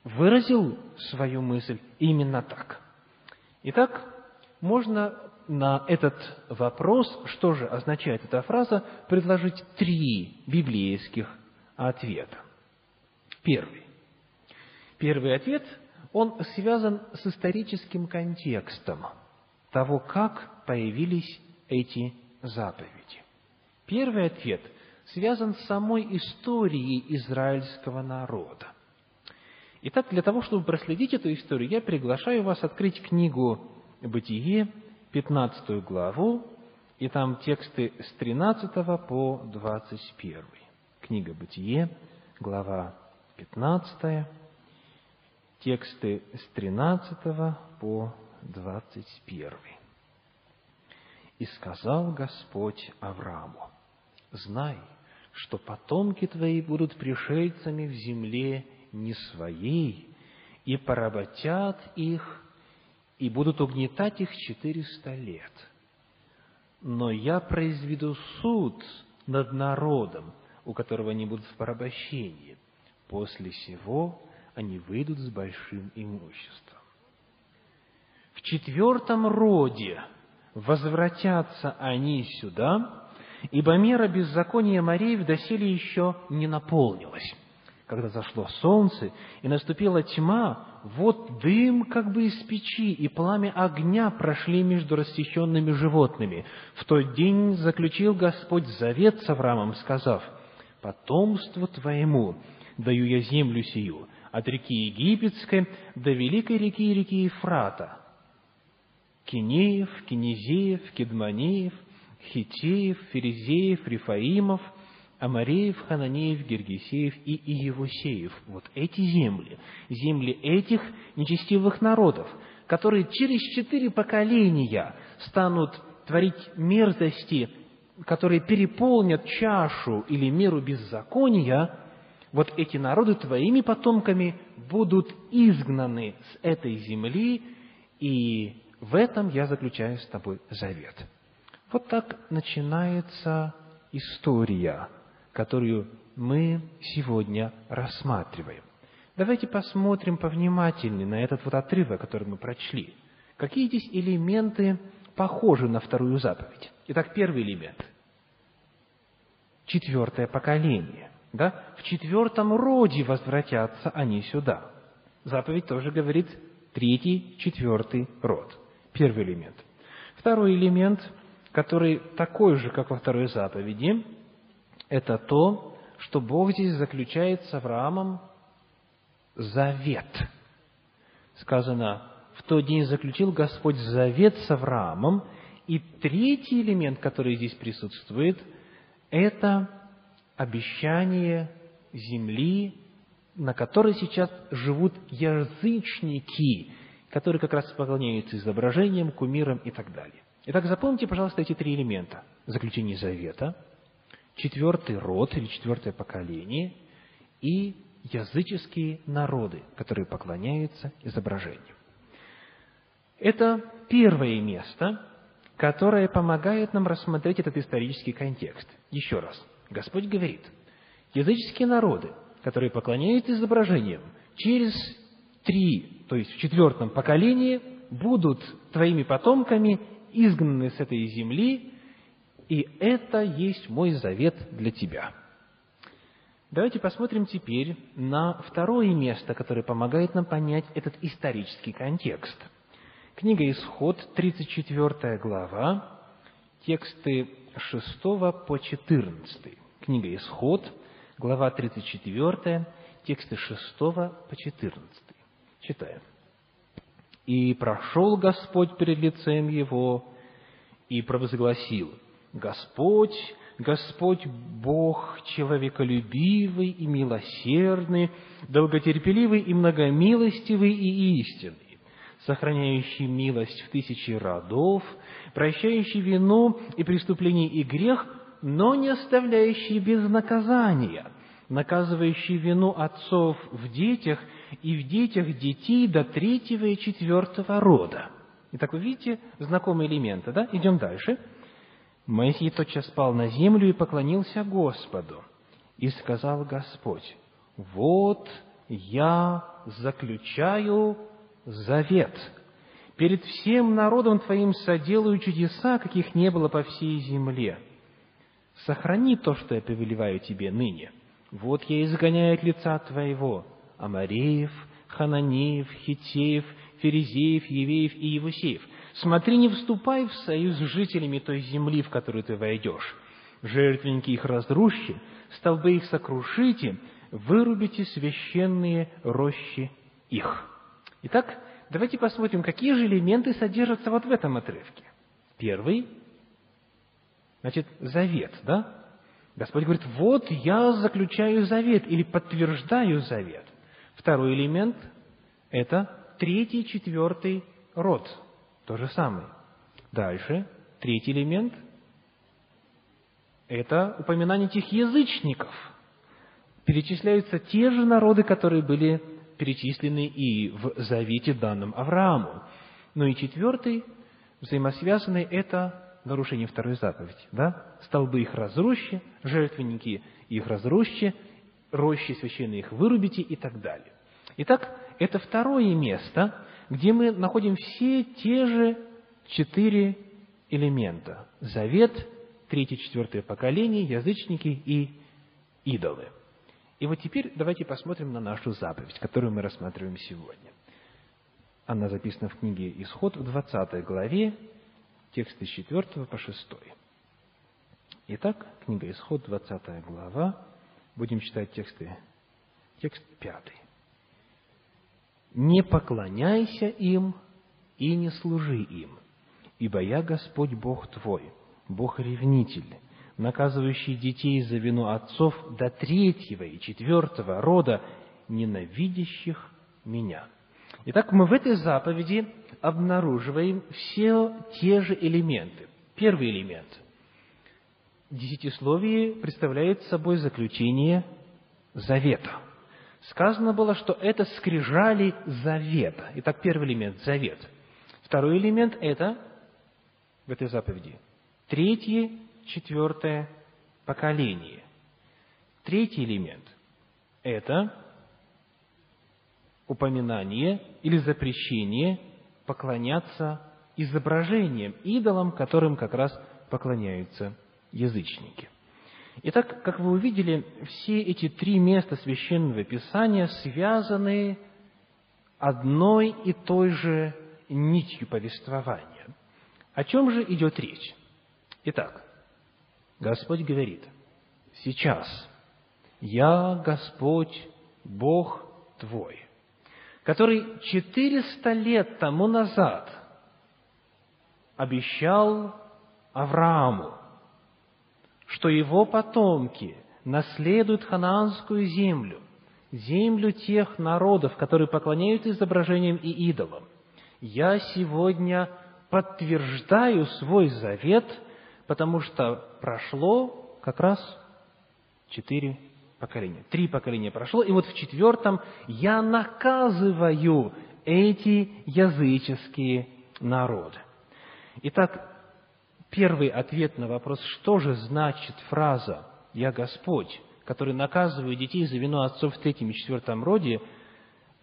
Speaker 1: выразил свою мысль именно так? Итак, можно на этот вопрос, что же означает эта фраза, предложить три библейских ответа. Первый. Первый ответ, он связан с историческим контекстом того, как появились эти заповеди. Первый ответ связан с самой историей израильского народа. Итак, для того, чтобы проследить эту историю, я приглашаю вас открыть книгу «Бытие», 15 главу, и там тексты с 13 по 21. Книга «Бытие», глава 15, тексты с 13 по 21. «И сказал Господь Аврааму, знай, что потомки твои будут пришельцами в земле не своей, и поработят их и будут угнетать их четыреста лет. Но я произведу суд над народом, у которого они будут в порабощении. После сего они выйдут с большим имуществом. В четвертом роде возвратятся они сюда, ибо мера беззакония морей в доселе еще не наполнилась когда зашло солнце и наступила тьма, вот дым как бы из печи и пламя огня прошли между рассеченными животными. В тот день заключил Господь завет с Авраамом, сказав, «Потомству твоему даю я землю сию, от реки Египетской до великой реки реки Ефрата, Кинеев, Кинезеев, Кедманеев, Хитеев, Ферезеев, Рифаимов – Амареев, Хананеев, Гергесеев и Иевусеев. Вот эти земли, земли этих нечестивых народов, которые через четыре поколения станут творить мерзости, которые переполнят чашу или меру беззакония, вот эти народы твоими потомками будут изгнаны с этой земли, и в этом я заключаю с тобой завет. Вот так начинается история которую мы сегодня рассматриваем. Давайте посмотрим повнимательнее на этот вот отрывок, который мы прочли. Какие здесь элементы похожи на вторую заповедь? Итак, первый элемент. Четвертое поколение. Да? В четвертом роде возвратятся они сюда. Заповедь тоже говорит третий, четвертый род. Первый элемент. Второй элемент, который такой же, как во второй заповеди, это то, что Бог здесь заключает с Авраамом завет. Сказано, в тот день заключил Господь завет с Авраамом, и третий элемент, который здесь присутствует, это обещание земли, на которой сейчас живут язычники, которые как раз поклоняются изображениям, кумирам и так далее. Итак, запомните, пожалуйста, эти три элемента. Заключение завета – четвертый род или четвертое поколение и языческие народы, которые поклоняются изображению. Это первое место, которое помогает нам рассмотреть этот исторический контекст. Еще раз, Господь говорит, языческие народы, которые поклоняются изображениям, через три, то есть в четвертом поколении, будут твоими потомками изгнаны с этой земли, и это есть мой завет для тебя. Давайте посмотрим теперь на второе место, которое помогает нам понять этот исторический контекст. Книга Исход, 34 глава, тексты 6 по 14. Книга Исход, глава 34, тексты 6 по 14. Читаем. «И прошел Господь перед лицем его, и провозгласил, Господь, Господь Бог, человеколюбивый и милосердный, долготерпеливый и многомилостивый и истинный, сохраняющий милость в тысячи родов, прощающий вину и преступление и грех, но не оставляющий без наказания, наказывающий вину отцов в детях и в детях детей до третьего и четвертого рода. Итак, вы видите знакомые элементы, да? Идем дальше. Моисей тотчас спал на землю и поклонился Господу. И сказал Господь, «Вот я заключаю завет. Перед всем народом Твоим соделаю чудеса, каких не было по всей земле. Сохрани то, что я повелеваю Тебе ныне. Вот я изгоняю от лица Твоего Амареев, Хананеев, Хитеев, Ферезеев, Евеев и Евусеев. Смотри, не вступай в союз с жителями той земли, в которую ты войдешь. Жертвенники их разрушьте, столбы их сокрушите, вырубите священные рощи их. Итак, давайте посмотрим, какие же элементы содержатся вот в этом отрывке. Первый, значит, завет, да? Господь говорит, вот я заключаю завет или подтверждаю завет. Второй элемент – это третий, четвертый род. То же самое. Дальше, третий элемент – это упоминание этих язычников. Перечисляются те же народы, которые были перечислены и в завете данном Аврааму. Ну и четвертый, взаимосвязанный, это нарушение второй заповеди. Да? Столбы их разрушьте, жертвенники их разрушьте, рощи священные их вырубите и так далее. Итак, это второе место, где мы находим все те же четыре элемента. Завет, третье, четвертое поколение, язычники и идолы. И вот теперь давайте посмотрим на нашу заповедь, которую мы рассматриваем сегодня. Она записана в книге «Исход» в 20 главе, тексты с 4 по 6. Итак, книга «Исход», 20 глава, будем читать тексты, текст 5 не поклоняйся им и не служи им, ибо я Господь Бог твой, Бог-ревнитель, наказывающий детей за вину отцов до третьего и четвертого рода, ненавидящих меня». Итак, мы в этой заповеди обнаруживаем все те же элементы. Первый элемент. Десятисловие представляет собой заключение завета – сказано было, что это скрижали завета. Итак, первый элемент – завет. Второй элемент – это в этой заповеди третье, четвертое поколение. Третий элемент – это упоминание или запрещение поклоняться изображениям, идолам, которым как раз поклоняются язычники – Итак, как вы увидели, все эти три места Священного Писания связаны одной и той же нитью повествования. О чем же идет речь? Итак, Господь говорит, сейчас я Господь, Бог твой, который четыреста лет тому назад обещал Аврааму, что его потомки наследуют ханаанскую землю, землю тех народов, которые поклоняются изображениям и идолам. Я сегодня подтверждаю свой завет, потому что прошло как раз четыре поколения. Три поколения прошло, и вот в четвертом я наказываю эти языческие народы. Итак, Первый ответ на вопрос, что же значит фраза «Я Господь», которые наказывают детей за вину отцов в третьем и четвертом роде,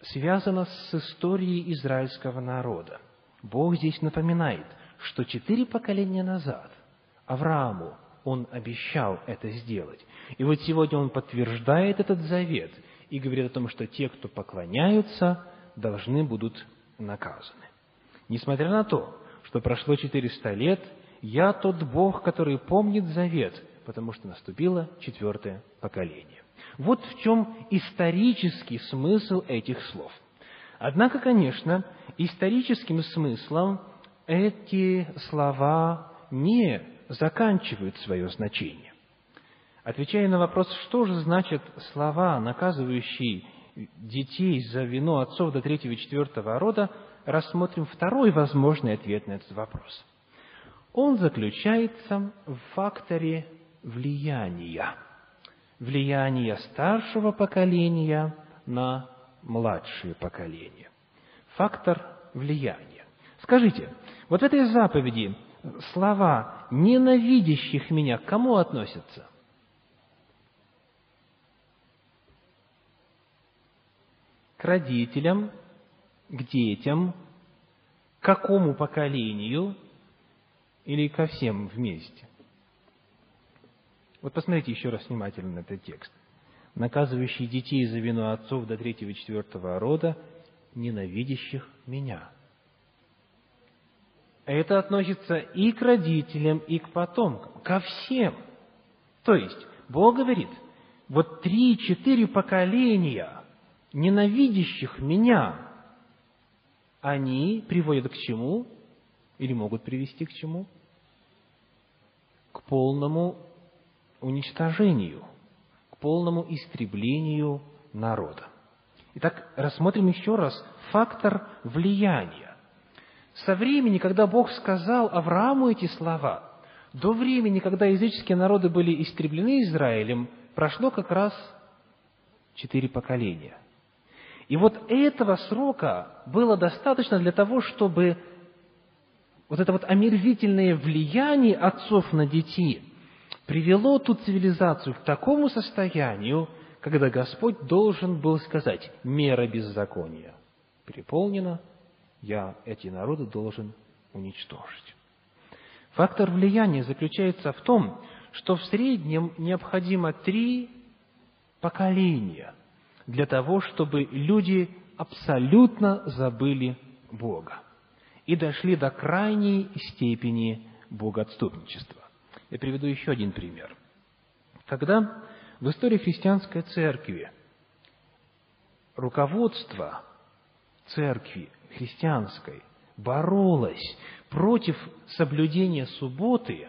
Speaker 1: связано с историей израильского народа. Бог здесь напоминает, что четыре поколения назад Аврааму он обещал это сделать. И вот сегодня он подтверждает этот завет и говорит о том, что те, кто поклоняются, должны будут наказаны. Несмотря на то, что прошло 400 лет, я тот Бог, который помнит завет, потому что наступило четвертое поколение. Вот в чем исторический смысл этих слов. Однако, конечно, историческим смыслом эти слова не заканчивают свое значение. Отвечая на вопрос, что же значат слова, наказывающие детей за вину отцов до третьего и четвертого рода, рассмотрим второй возможный ответ на этот вопрос. Он заключается в факторе влияния. Влияния старшего поколения на младшее поколение. Фактор влияния. Скажите, вот в этой заповеди слова «ненавидящих меня» к кому относятся? К родителям, к детям, к какому поколению или ко всем вместе? Вот посмотрите еще раз внимательно этот текст. Наказывающий детей за вину отцов до третьего и четвертого рода, ненавидящих меня. Это относится и к родителям, и к потомкам, ко всем. То есть, Бог говорит, вот три-четыре поколения ненавидящих меня, они приводят к чему? Или могут привести к чему? К полному уничтожению, к полному истреблению народа. Итак, рассмотрим еще раз фактор влияния. Со времени, когда Бог сказал Аврааму эти слова, до времени, когда языческие народы были истреблены Израилем, прошло как раз четыре поколения. И вот этого срока было достаточно для того, чтобы вот это вот омерзительное влияние отцов на детей привело ту цивилизацию к такому состоянию, когда Господь должен был сказать, мера беззакония переполнена, я эти народы должен уничтожить. Фактор влияния заключается в том, что в среднем необходимо три поколения для того, чтобы люди абсолютно забыли Бога и дошли до крайней степени богоотступничества. Я приведу еще один пример. Когда в истории христианской церкви руководство церкви христианской боролось против соблюдения субботы,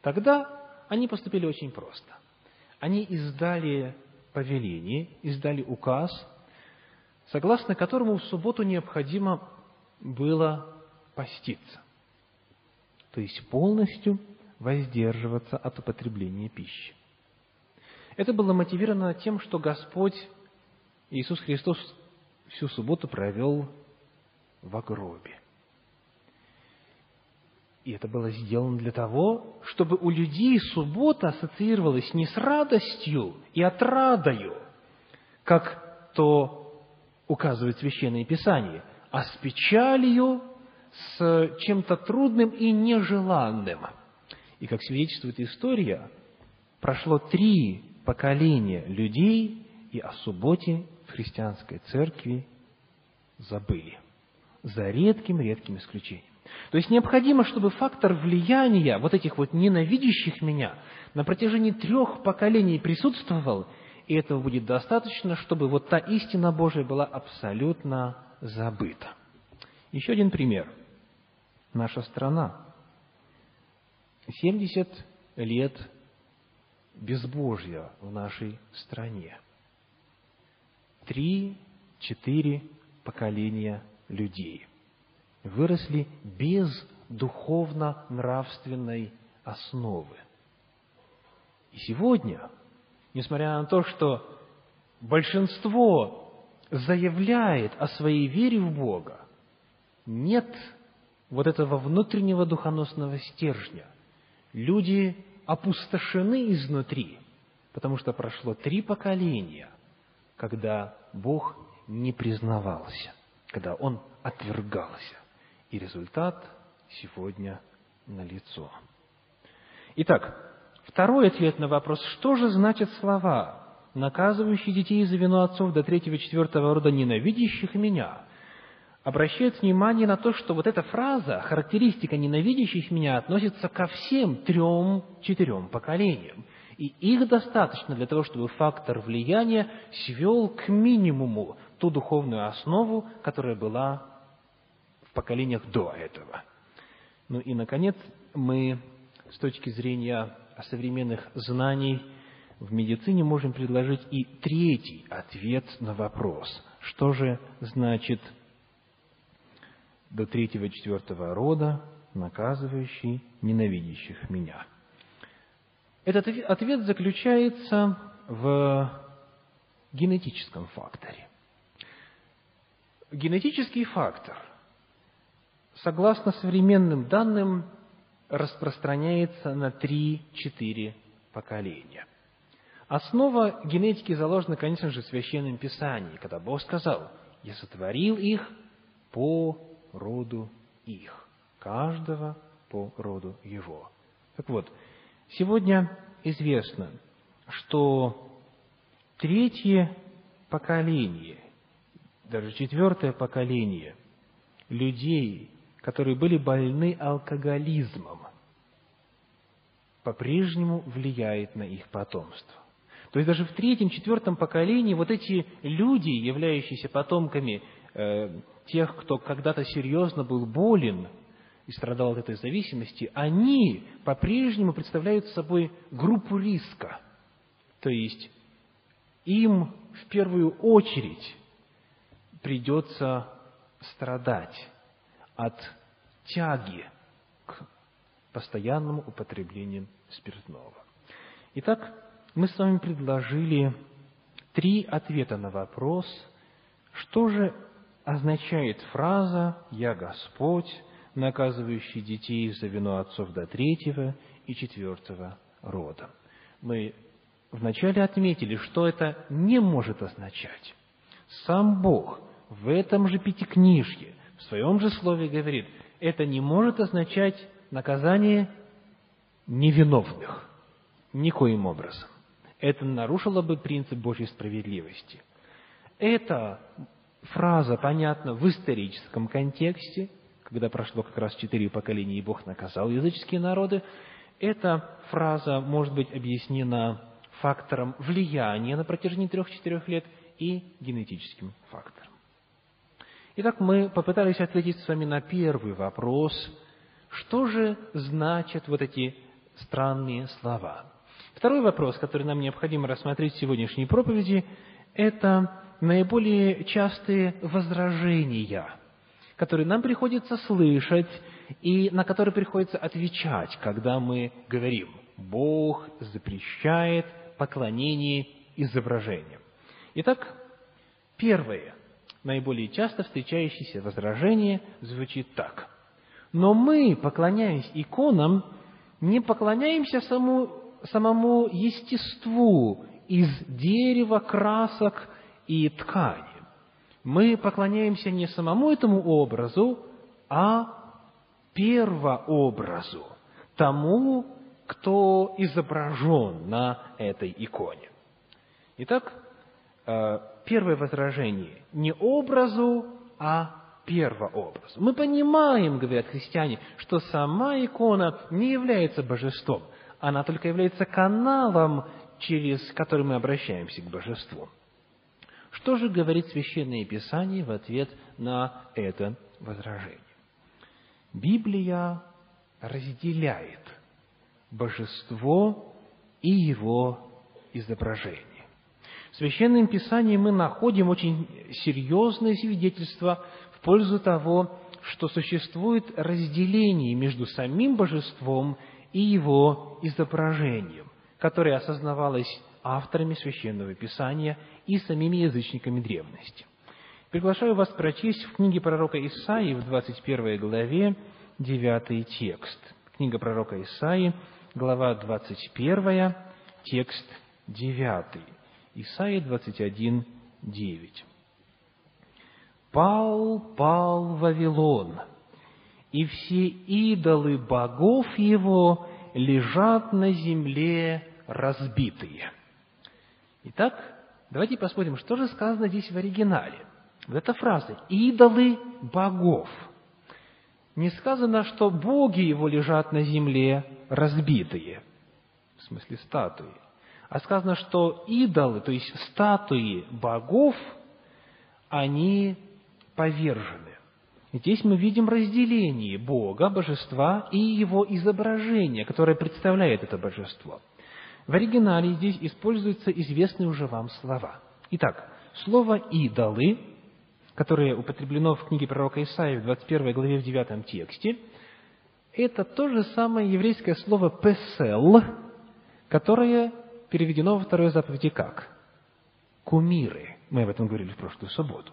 Speaker 1: тогда они поступили очень просто. Они издали повеление, издали указ, согласно которому в субботу необходимо было поститься. То есть полностью воздерживаться от употребления пищи. Это было мотивировано тем, что Господь Иисус Христос всю субботу провел в гробе. И это было сделано для того, чтобы у людей суббота ассоциировалась не с радостью и отрадою, как то указывает Священное Писание, а с печалью, с чем-то трудным и нежеланным – и как свидетельствует история, прошло три поколения людей, и о субботе в христианской церкви забыли. За редким-редким исключением. То есть необходимо, чтобы фактор влияния вот этих вот ненавидящих меня на протяжении трех поколений присутствовал, и этого будет достаточно, чтобы вот та истина Божия была абсолютно забыта. Еще один пример. Наша страна 70 лет безбожья в нашей стране. Три-четыре поколения людей выросли без духовно-нравственной основы. И сегодня, несмотря на то, что большинство заявляет о своей вере в Бога, нет вот этого внутреннего духоносного стержня – Люди опустошены изнутри. Потому что прошло три поколения, когда Бог не признавался, когда Он отвергался. И результат сегодня налицо. Итак, второй ответ на вопрос, что же значат слова, наказывающие детей за вину отцов до третьего и четвертого рода, ненавидящих меня, обращает внимание на то, что вот эта фраза, характеристика ненавидящих меня, относится ко всем трем-четырем поколениям. И их достаточно для того, чтобы фактор влияния свел к минимуму ту духовную основу, которая была в поколениях до этого. Ну и, наконец, мы с точки зрения современных знаний в медицине можем предложить и третий ответ на вопрос, что же значит до третьего и четвертого рода, наказывающий ненавидящих меня. Этот ответ заключается в генетическом факторе. Генетический фактор, согласно современным данным, распространяется на 3-4 поколения. Основа генетики заложена, конечно же, в Священном Писании, когда Бог сказал, «Я сотворил их по роду их, каждого по роду его». Так вот, сегодня известно, что третье поколение, даже четвертое поколение людей, которые были больны алкоголизмом, по-прежнему влияет на их потомство. То есть даже в третьем, четвертом поколении вот эти люди, являющиеся потомками э, тех, кто когда-то серьезно был болен и страдал от этой зависимости, они по-прежнему представляют собой группу риска. То есть им в первую очередь придется страдать от тяги к постоянному употреблению спиртного. Итак, мы с вами предложили три ответа на вопрос, что же означает фраза «Я Господь», наказывающий детей за вину отцов до третьего и четвертого рода. Мы вначале отметили, что это не может означать. Сам Бог в этом же пятикнижье, в своем же слове говорит, это не может означать наказание невиновных. Никоим образом. Это нарушило бы принцип Божьей справедливости. Эта фраза понятна в историческом контексте, когда прошло как раз четыре поколения, и Бог наказал языческие народы. Эта фраза может быть объяснена фактором влияния на протяжении трех-четырех лет и генетическим фактором. Итак, мы попытались ответить с вами на первый вопрос – что же значат вот эти странные слова? Второй вопрос, который нам необходимо рассмотреть в сегодняшней проповеди, это наиболее частые возражения, которые нам приходится слышать и на которые приходится отвечать, когда мы говорим «Бог запрещает поклонение изображениям». Итак, первое, наиболее часто встречающееся возражение звучит так – но мы, поклоняясь иконам, не поклоняемся саму, самому естеству из дерева, красок и ткани. Мы поклоняемся не самому этому образу, а первообразу, тому, кто изображен на этой иконе. Итак, э, первое возражение – не образу, а первообраз. Мы понимаем, говорят христиане, что сама икона не является божеством, она только является каналом, через который мы обращаемся к божеству. Что же говорит Священное Писание в ответ на это возражение? Библия разделяет божество и его изображение. В Священном Писании мы находим очень серьезное свидетельство в пользу того, что существует разделение между самим божеством и его изображением, которое осознавалось авторами Священного Писания и самими язычниками древности. Приглашаю вас прочесть в книге пророка Исаии в 21 главе 9 текст. Книга пророка Исаии, глава 21, текст 9. Исайя 21, 9. «Пал, пал Вавилон, и все идолы богов его лежат на земле разбитые». Итак, давайте посмотрим, что же сказано здесь в оригинале. Вот эта фраза «идолы богов». Не сказано, что боги его лежат на земле разбитые, в смысле статуи, а сказано, что идолы, то есть статуи богов, они повержены. Здесь мы видим разделение Бога, божества и его изображение, которое представляет это божество. В оригинале здесь используются известные уже вам слова. Итак, слово «идолы», которое употреблено в книге пророка Исаии в 21 главе в 9 тексте, это то же самое еврейское слово «песел», которое переведено во второй заповеди как? Кумиры. Мы об этом говорили в прошлую субботу.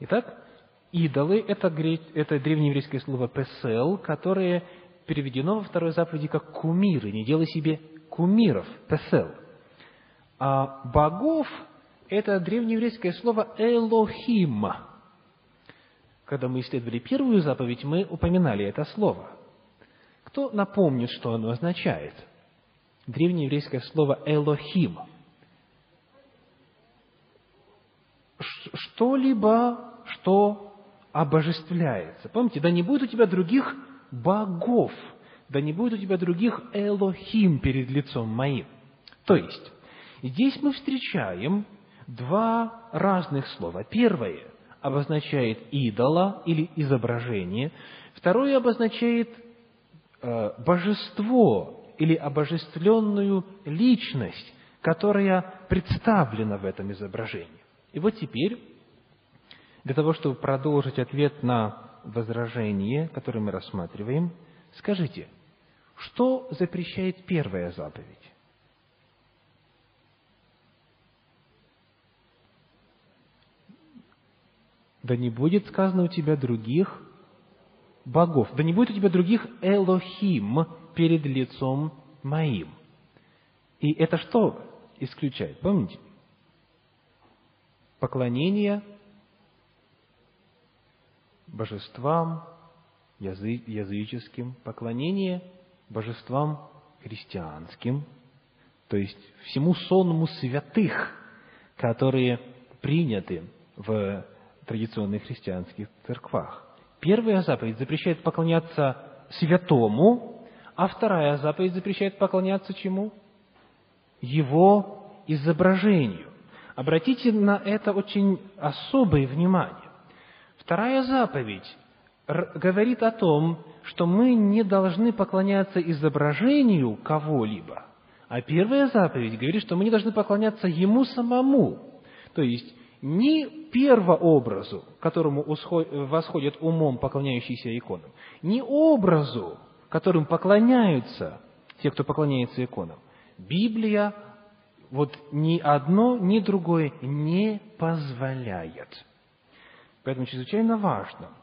Speaker 1: Итак, идолы – это, это древнееврейское слово «песел», которое переведено во второй заповеди как кумиры. Не делай себе кумиров, песел. А богов – это древнееврейское слово «элохим». Когда мы исследовали первую заповедь, мы упоминали это слово. Кто напомнит, что оно означает? Древнееврейское слово «элохим». Что-либо, что обожествляется. Помните, да не будет у тебя других богов – да не будет у тебя других Элохим перед лицом моим. То есть, здесь мы встречаем два разных слова. Первое обозначает идола или изображение, второе обозначает э, божество или обожествленную личность, которая представлена в этом изображении. И вот теперь, для того, чтобы продолжить ответ на возражение, которое мы рассматриваем, скажите, что запрещает первая заповедь? Да не будет сказано у тебя других богов. Да не будет у тебя других Элохим перед лицом моим. И это что исключает? Помните? Поклонение божествам, язы, языческим, поклонение божествам христианским, то есть всему сонму святых, которые приняты в традиционных христианских церквах. Первая заповедь запрещает поклоняться святому, а вторая заповедь запрещает поклоняться чему? Его изображению. Обратите на это очень особое внимание. Вторая заповедь говорит о том, что мы не должны поклоняться изображению кого-либо, а первая заповедь говорит, что мы не должны поклоняться Ему самому. То есть, не первообразу, которому восходят умом поклоняющиеся иконам, не образу, которым поклоняются те, кто поклоняется иконам. Библия вот ни одно, ни другое не позволяет. Поэтому чрезвычайно важно –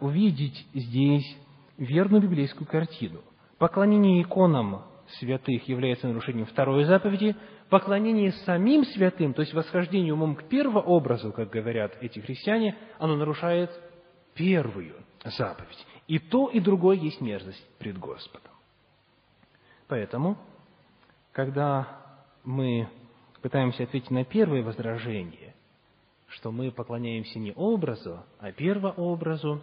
Speaker 1: увидеть здесь верную библейскую картину. Поклонение иконам святых является нарушением второй заповеди, поклонение самим святым, то есть восхождение умом к первообразу, как говорят эти христиане, оно нарушает первую заповедь. И то, и другое есть мерзость пред Господом. Поэтому, когда мы пытаемся ответить на первое возражение, что мы поклоняемся не образу, а первообразу,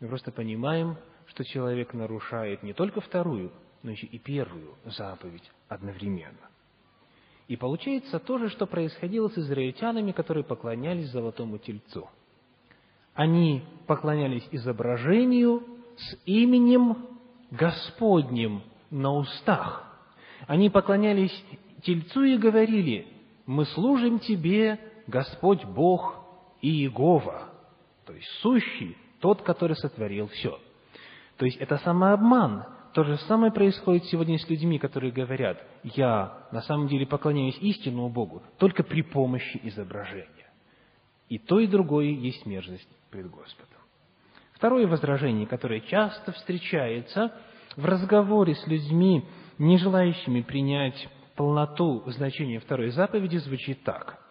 Speaker 1: мы просто понимаем, что человек нарушает не только вторую, но еще и первую заповедь одновременно. И получается то же, что происходило с израильтянами, которые поклонялись золотому тельцу. Они поклонялись изображению с именем Господним на устах. Они поклонялись тельцу и говорили, мы служим тебе, Господь Бог и Иегова, то есть сущий, тот, который сотворил все. То есть это самообман. То же самое происходит сегодня с людьми, которые говорят, я на самом деле поклоняюсь истинному Богу только при помощи изображения. И то, и другое есть мерзость пред Господом. Второе возражение, которое часто встречается в разговоре с людьми, не желающими принять полноту значения второй заповеди звучит так.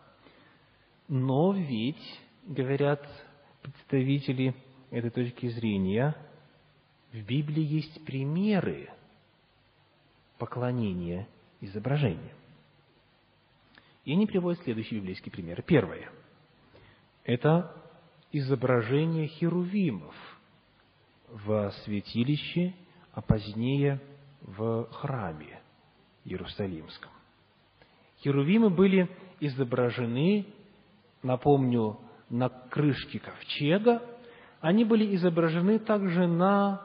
Speaker 1: Но ведь, говорят представители этой точки зрения, в Библии есть примеры поклонения изображения. И они приводят следующий библейский пример. Первое. Это изображение херувимов в святилище, а позднее в храме Иерусалимском. Херувимы были изображены, напомню, на крышке ковчега, они были изображены также на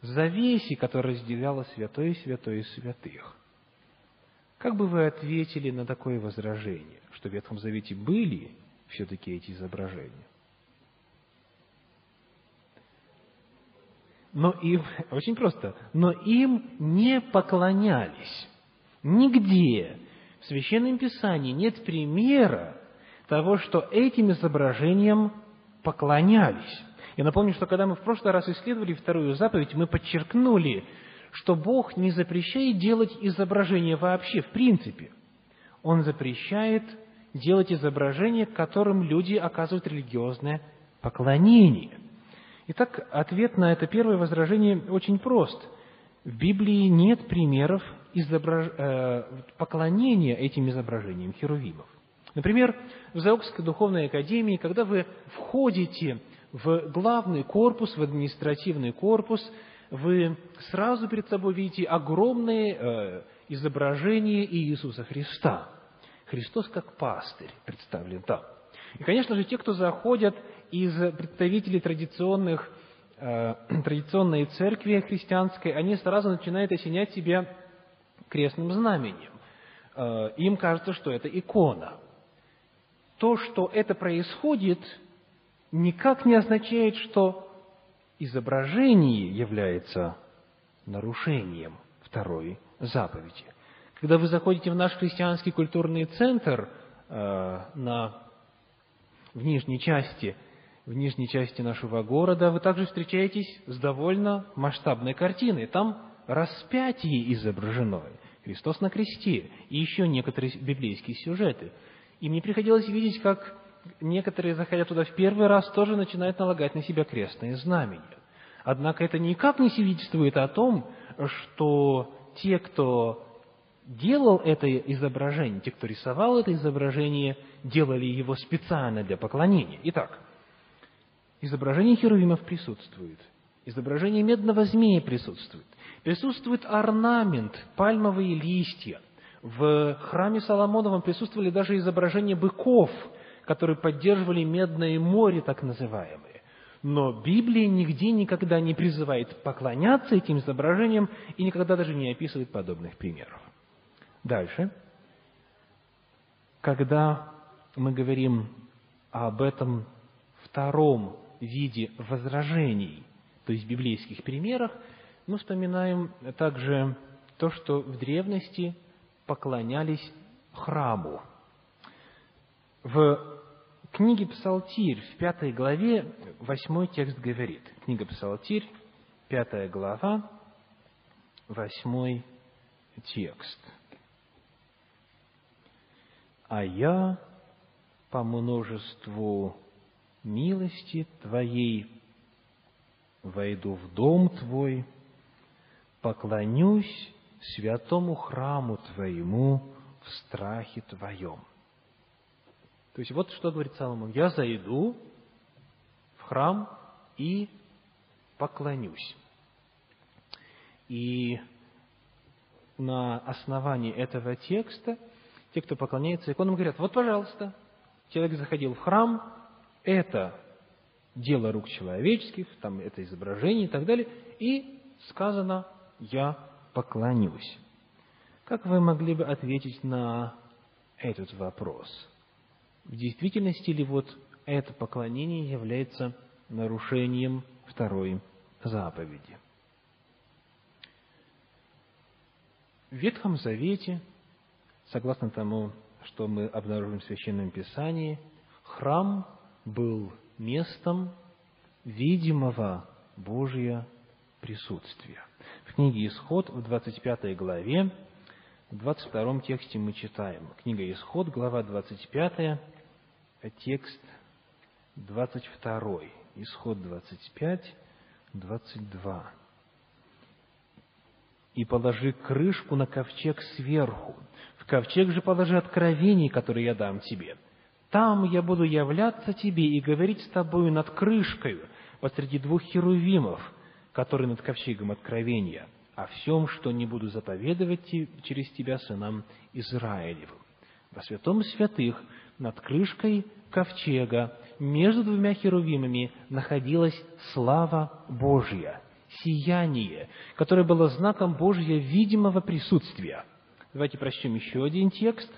Speaker 1: завесе, которая разделяла святое и святое святых. Как бы вы ответили на такое возражение, что в Ветхом Завете были все-таки эти изображения? Но им, очень просто, но им не поклонялись. Нигде в Священном Писании нет примера того, что этим изображениям поклонялись. Я напомню, что когда мы в прошлый раз исследовали вторую заповедь, мы подчеркнули, что Бог не запрещает делать изображения вообще, в принципе. Он запрещает делать изображения, которым люди оказывают религиозное поклонение. Итак, ответ на это первое возражение очень прост. В Библии нет примеров изображ... э, поклонения этим изображениям херувимов. Например, в Заокской духовной академии, когда вы входите в главный корпус, в административный корпус, вы сразу перед собой видите огромное э, изображение Иисуса Христа. Христос как пастырь представлен там. И, конечно же, те, кто заходят из представителей традиционных, э, традиционной церкви христианской, они сразу начинают осенять себя крестным знамением. Э, им кажется, что это икона. То, что это происходит, никак не означает, что изображение является нарушением второй заповеди. Когда вы заходите в наш христианский культурный центр э, на, в нижней части, в нижней части нашего города, вы также встречаетесь с довольно масштабной картиной. Там распятие изображено, Христос на кресте и еще некоторые библейские сюжеты. И мне приходилось видеть, как некоторые, заходя туда в первый раз, тоже начинают налагать на себя крестные знамения. Однако это никак не свидетельствует о том, что те, кто делал это изображение, те, кто рисовал это изображение, делали его специально для поклонения. Итак, изображение херувимов присутствует, изображение медного змея присутствует, присутствует орнамент, пальмовые листья. В храме Соломоновом присутствовали даже изображения быков, которые поддерживали медное море, так называемое. Но Библия нигде никогда не призывает поклоняться этим изображениям и никогда даже не описывает подобных примеров. Дальше. Когда мы говорим об этом втором виде возражений, то есть библейских примерах, мы вспоминаем также то, что в древности поклонялись храму. В книге Псалтирь в пятой главе восьмой текст говорит. Книга Псалтирь, пятая глава, восьмой текст. «А я по множеству милости Твоей войду в дом Твой, поклонюсь святому храму Твоему в страхе Твоем». То есть вот что говорит Соломон. Я зайду в храм и поклонюсь. И на основании этого текста те, кто поклоняется иконам, говорят, вот, пожалуйста, человек заходил в храм, это дело рук человеческих, там это изображение и так далее, и сказано, я поклонюсь. Как вы могли бы ответить на этот вопрос? В действительности ли вот это поклонение является нарушением второй заповеди? В Ветхом Завете, согласно тому, что мы обнаружим в Священном Писании, храм был местом видимого Божия присутствия. В книге Исход в 25 главе В 22 тексте мы читаем. Книга Исход, глава 25, текст 22. Исход 25, 22. «И положи крышку на ковчег сверху. Ковчег же положи откровение, которое я дам тебе. Там я буду являться тебе и говорить с тобою над крышкою, посреди двух херувимов, которые над ковчегом откровения, о всем, что не буду заповедовать через тебя сынам Израилевым. Во святом святых над крышкой ковчега между двумя херувимами находилась слава Божья, сияние, которое было знаком Божьего видимого присутствия. Давайте прочтем еще один текст.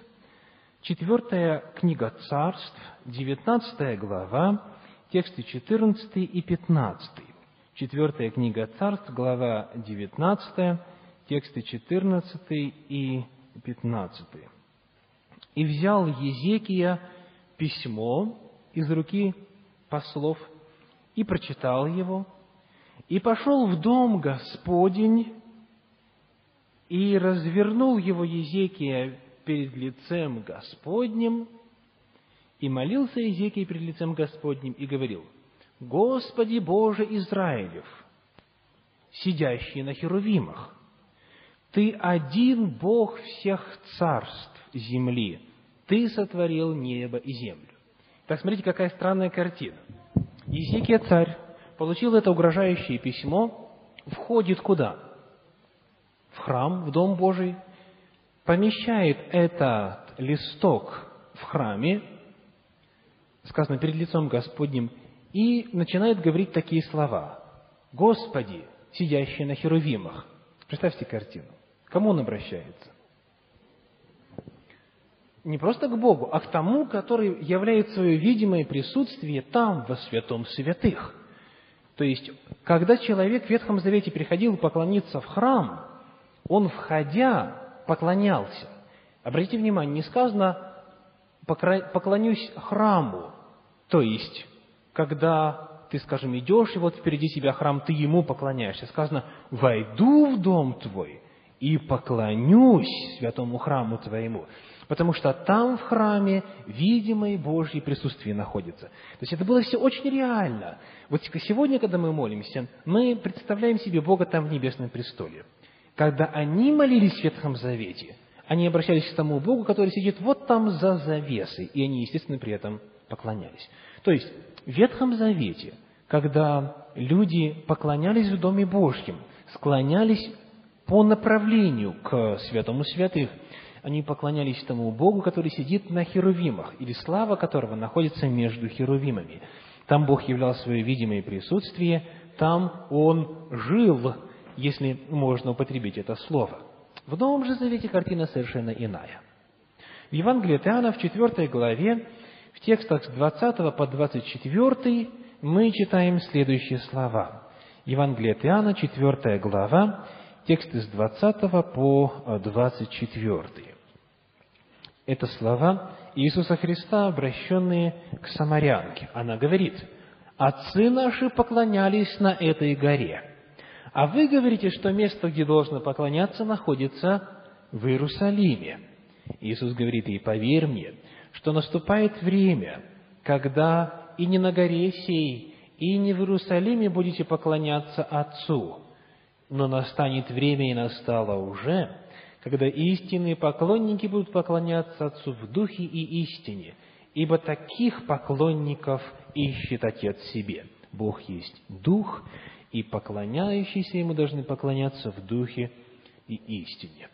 Speaker 1: Четвертая книга царств, девятнадцатая глава, тексты четырнадцатый и пятнадцатый. Четвертая книга царств, глава девятнадцатая, тексты четырнадцатый и пятнадцатый. «И взял Езекия письмо из руки послов и прочитал его, и пошел в дом Господень, и развернул его Езекия перед лицем Господним, и молился Езекий перед лицем Господним, и говорил, «Господи Боже Израилев, сидящий на херувимах, Ты один Бог всех царств земли, Ты сотворил небо и землю». Так смотрите, какая странная картина. Езекия царь получил это угрожающее письмо, входит куда? В храм, в Дом Божий, помещает этот листок в храме, сказано, перед лицом Господним, и начинает говорить такие слова. «Господи, сидящий на херувимах». Представьте картину. Кому он обращается? Не просто к Богу, а к тому, который являет свое видимое присутствие там, во святом святых. То есть, когда человек в Ветхом Завете приходил поклониться в храм, он, входя, поклонялся. Обратите внимание, не сказано «поклонюсь храму», то есть, когда ты, скажем, идешь, и вот впереди тебя храм, ты ему поклоняешься. Сказано «войду в дом твой и поклонюсь святому храму твоему». Потому что там, в храме, видимое Божье присутствие находится. То есть это было все очень реально. Вот сегодня, когда мы молимся, мы представляем себе Бога там в небесном престоле. Когда они молились в Ветхом Завете, они обращались к тому Богу, который сидит вот там за завесой, и они, естественно, при этом поклонялись. То есть, в Ветхом Завете, когда люди поклонялись в Доме Божьем, склонялись по направлению к святому святых, они поклонялись тому Богу, который сидит на херувимах, или слава которого находится между херувимами. Там Бог являл свое видимое присутствие, там Он жил если можно употребить это слово. В Новом же Завете картина совершенно иная. В Евангелии от Иоанна в 4 главе, в текстах с 20 по 24 мы читаем следующие слова. Евангелие от Иоанна, 4 глава, тексты с 20 по 24. Это слова Иисуса Христа, обращенные к самарянке. Она говорит, «Отцы наши поклонялись на этой горе, а вы говорите, что место, где должно поклоняться, находится в Иерусалиме. Иисус говорит, и поверь мне, что наступает время, когда и не на горе сей, и не в Иерусалиме будете поклоняться Отцу, но настанет время, и настало уже, когда истинные поклонники будут поклоняться Отцу в духе и истине, ибо таких поклонников ищет Отец себе. Бог есть Дух, и поклоняющиеся Ему должны поклоняться в духе и истине.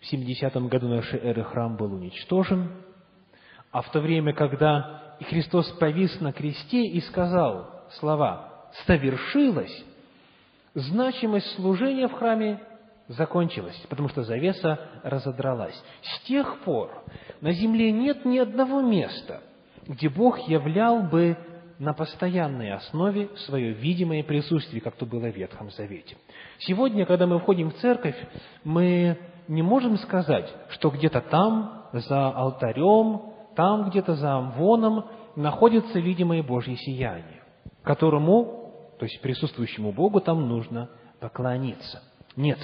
Speaker 1: В 70-м году нашей эры храм был уничтожен, а в то время, когда Христос повис на кресте и сказал слова «совершилось», значимость служения в храме закончилась, потому что завеса разодралась. С тех пор на земле нет ни одного места, где Бог являл бы на постоянной основе свое видимое присутствие, как то было в Ветхом Завете. Сегодня, когда мы входим в церковь, мы не можем сказать, что где-то там, за алтарем, там где-то за амвоном находится видимое Божье сияние, которому, то есть присутствующему Богу, там нужно поклониться. Нет,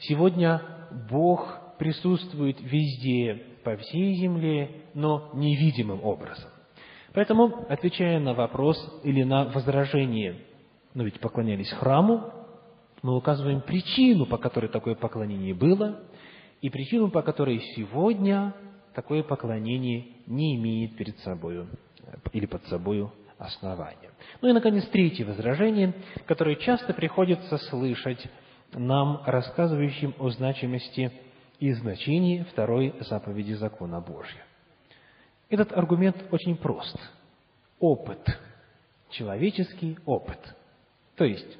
Speaker 1: сегодня Бог присутствует везде, по всей земле, но невидимым образом. Поэтому, отвечая на вопрос или на возражение, но ведь поклонялись храму, мы указываем причину, по которой такое поклонение было, и причину, по которой сегодня такое поклонение не имеет перед собой или под собой основания. Ну и, наконец, третье возражение, которое часто приходится слышать нам, рассказывающим о значимости и значении второй заповеди закона Божьего. Этот аргумент очень прост. Опыт. Человеческий опыт. То есть,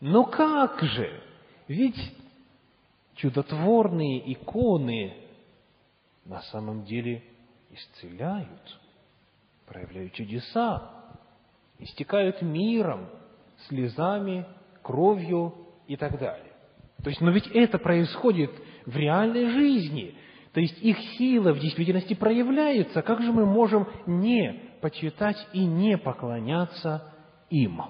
Speaker 1: ну как же? Ведь чудотворные иконы на самом деле исцеляют, проявляют чудеса, истекают миром, слезами, кровью и так далее. То есть, но ведь это происходит в реальной жизни. То есть их сила в действительности проявляется. Как же мы можем не почитать и не поклоняться им?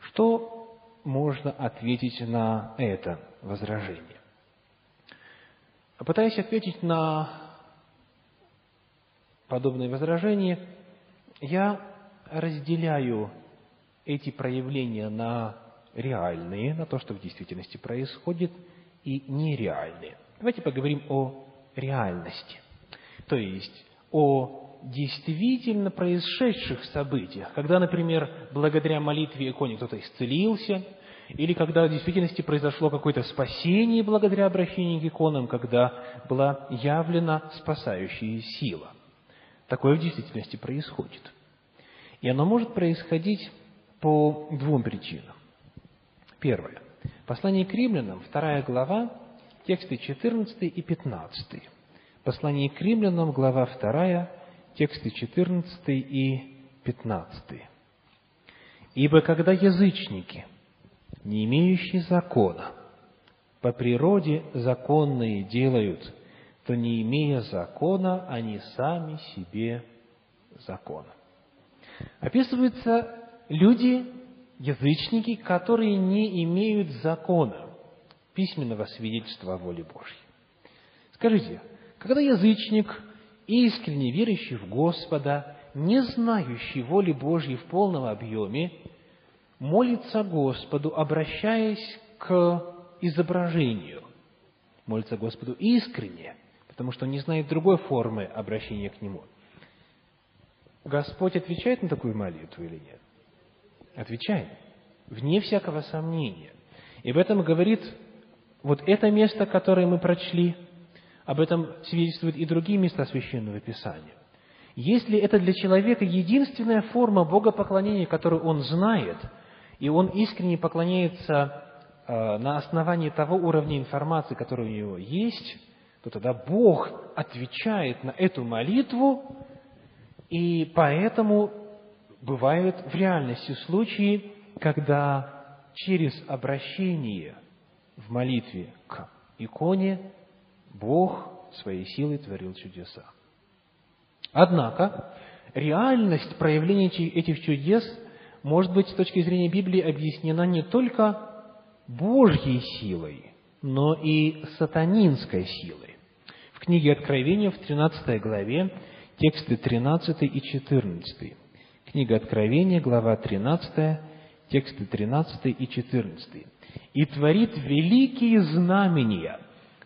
Speaker 1: Что можно ответить на это возражение? Пытаясь ответить на подобное возражение, я разделяю эти проявления на реальные, на то, что в действительности происходит, и нереальные. Давайте поговорим о реальности, то есть о действительно происшедших событиях, когда, например, благодаря молитве иконе кто-то исцелился, или когда в действительности произошло какое-то спасение благодаря обращению к иконам, когда была явлена спасающая сила. Такое в действительности происходит. И оно может происходить по двум причинам. Первое. Послание к римлянам, вторая глава, тексты 14 и 15. Послание к римлянам, глава 2, тексты 14 и 15. «Ибо когда язычники, не имеющие закона, по природе законные делают, то не имея закона, они сами себе закон». Описываются люди, язычники, которые не имеют закона, письменного свидетельства о воле Божьей. Скажите, когда язычник, искренне верящий в Господа, не знающий воли Божьей в полном объеме, молится Господу, обращаясь к изображению, молится Господу искренне, потому что он не знает другой формы обращения к Нему. Господь отвечает на такую молитву или нет? Отвечает, вне всякого сомнения. И об этом говорит вот это место, которое мы прочли, об этом свидетельствуют и другие места Священного Писания. Если это для человека единственная форма богопоклонения, которую он знает, и он искренне поклоняется э, на основании того уровня информации, который у него есть, то тогда Бог отвечает на эту молитву, и поэтому бывают в реальности случаи, когда через обращение в молитве к иконе Бог своей силой творил чудеса. Однако, реальность проявления этих чудес может быть с точки зрения Библии объяснена не только Божьей силой, но и сатанинской силой. В книге Откровения в 13 главе тексты 13 и 14. Книга Откровения, глава 13, тексты 13 и 14. «И творит великие знамения,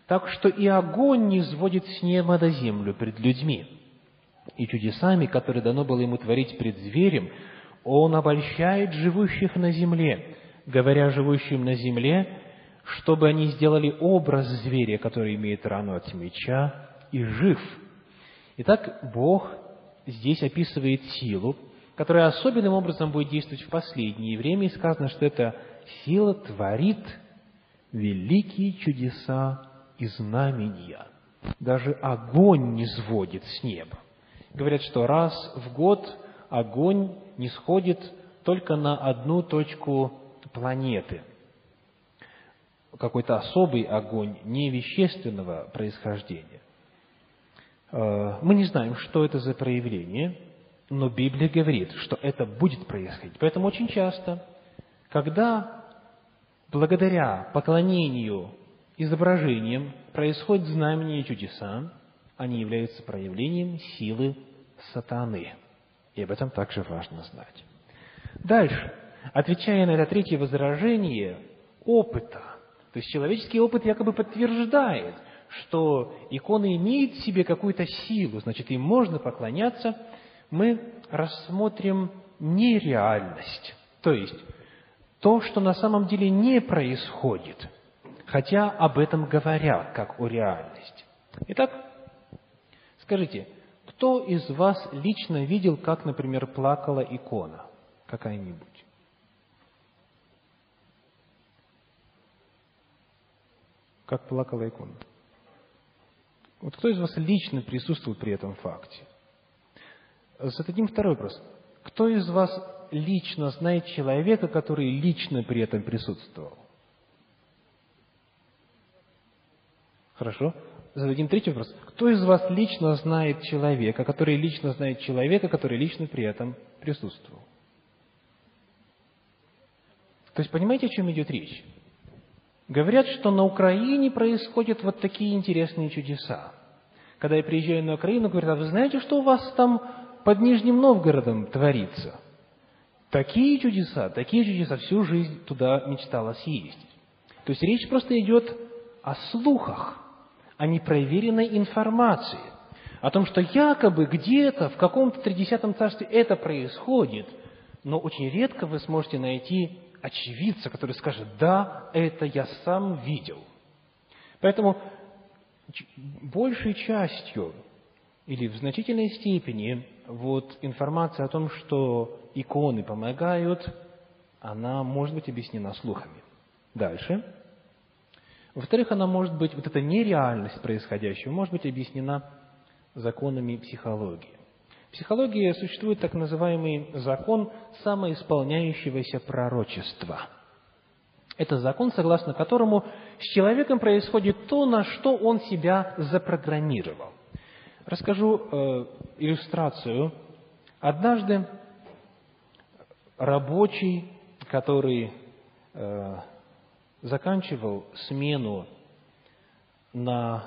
Speaker 1: так что и огонь не сводит с неба до землю пред людьми. И чудесами, которые дано было ему творить пред зверем, он обольщает живущих на земле, говоря живущим на земле, чтобы они сделали образ зверя, который имеет рану от меча, и жив». Итак, Бог здесь описывает силу, которая особенным образом будет действовать в последнее время, и сказано, что эта сила творит великие чудеса и знамения. Даже огонь не сводит с неба. Говорят, что раз в год огонь не сходит только на одну точку планеты. Какой-то особый огонь, не вещественного происхождения. Э, мы не знаем, что это за проявление, но Библия говорит, что это будет происходить. Поэтому очень часто, когда благодаря поклонению изображением происходят знамения чудеса, они являются проявлением силы сатаны. И об этом также важно знать. Дальше, отвечая на это третье возражение опыта, то есть человеческий опыт якобы подтверждает, что икона имеет в себе какую-то силу, значит, им можно поклоняться, мы рассмотрим нереальность, то есть то, что на самом деле не происходит, хотя об этом говорят, как о реальности. Итак, скажите, кто из вас лично видел, как, например, плакала икона какая-нибудь? Как плакала икона? Вот кто из вас лично присутствовал при этом факте? Зададим второй вопрос. Кто из вас лично знает человека, который лично при этом присутствовал? Хорошо. Зададим третий вопрос. Кто из вас лично знает человека, который лично знает человека, который лично при этом присутствовал? То есть, понимаете, о чем идет речь? Говорят, что на Украине происходят вот такие интересные чудеса. Когда я приезжаю на Украину, говорят, а вы знаете, что у вас там под Нижним Новгородом творится? Такие чудеса, такие чудеса, всю жизнь туда мечтала съездить. То есть речь просто идет о слухах, о непроверенной информации, о том, что якобы где-то в каком-то тридесятом царстве это происходит, но очень редко вы сможете найти очевидца, который скажет, да, это я сам видел. Поэтому большей частью или в значительной степени вот информация о том, что иконы помогают, она может быть объяснена слухами. Дальше. Во-вторых, она может быть, вот эта нереальность происходящего, может быть объяснена законами психологии. В психологии существует так называемый закон самоисполняющегося пророчества. Это закон, согласно которому с человеком происходит то, на что он себя запрограммировал. Расскажу э, иллюстрацию. Однажды рабочий, который э, заканчивал смену на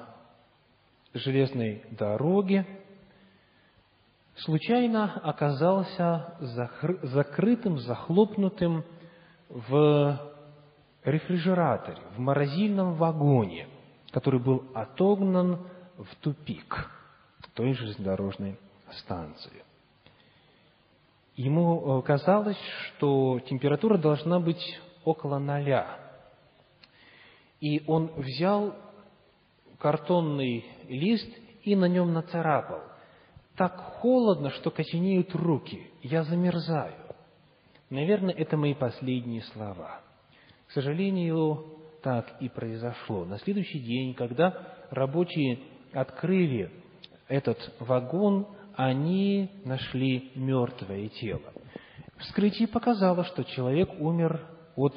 Speaker 1: железной дороге, случайно оказался закрытым, захлопнутым в рефрижераторе, в морозильном вагоне, который был отогнан в тупик той железнодорожной станции. Ему э, казалось, что температура должна быть около ноля. И он взял картонный лист и на нем нацарапал. Так холодно, что коченеют руки. Я замерзаю. Наверное, это мои последние слова. К сожалению, так и произошло. На следующий день, когда рабочие открыли этот вагон, они нашли мертвое тело. Вскрытие показало, что человек умер от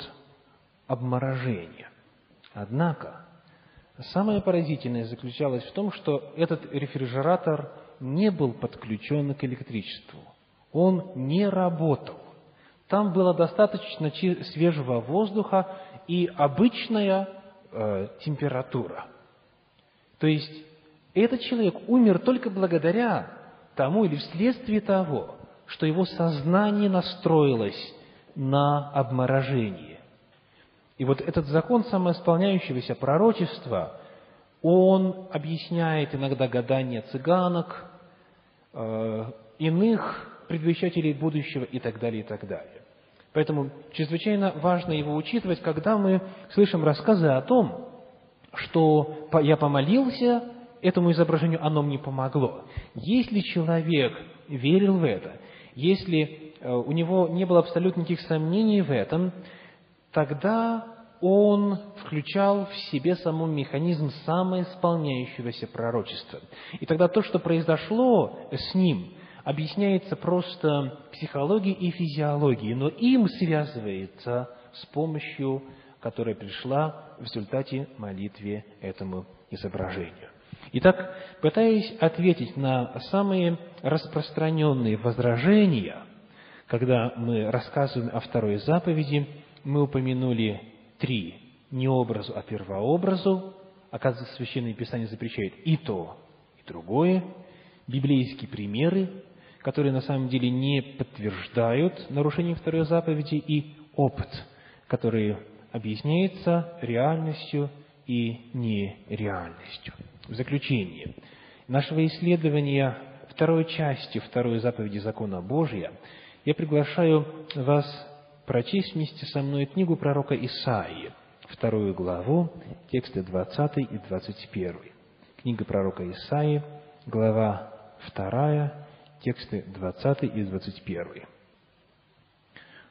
Speaker 1: обморожения. Однако, самое поразительное заключалось в том, что этот рефрижератор не был подключен к электричеству. Он не работал. Там было достаточно свежего воздуха и обычная э, температура. То есть этот человек умер только благодаря тому или вследствие того, что его сознание настроилось на обморожение. И вот этот закон самоисполняющегося пророчества, он объясняет иногда гадания цыганок, э, иных предвещателей будущего и так далее, и так далее. Поэтому чрезвычайно важно его учитывать, когда мы слышим рассказы о том, что я помолился, этому изображению оно мне помогло. Если человек верил в это, если э, у него не было абсолютно никаких сомнений в этом, тогда он включал в себе саму механизм самоисполняющегося пророчества. И тогда то, что произошло с ним, объясняется просто психологией и физиологией, но им связывается с помощью, которая пришла в результате молитве этому изображению. Итак, пытаясь ответить на самые распространенные возражения, когда мы рассказываем о второй заповеди, мы упомянули три не образу, а первообразу. Оказывается, Священное Писание запрещает и то, и другое. Библейские примеры, которые на самом деле не подтверждают нарушение второй заповеди, и опыт, который объясняется реальностью и нереальностью. В заключение нашего исследования второй части второй заповеди закона Божия я приглашаю вас прочесть вместе со мной книгу пророка Исаии, вторую главу, тексты 20 и 21. Книга пророка Исаии, глава 2, тексты 20 и 21.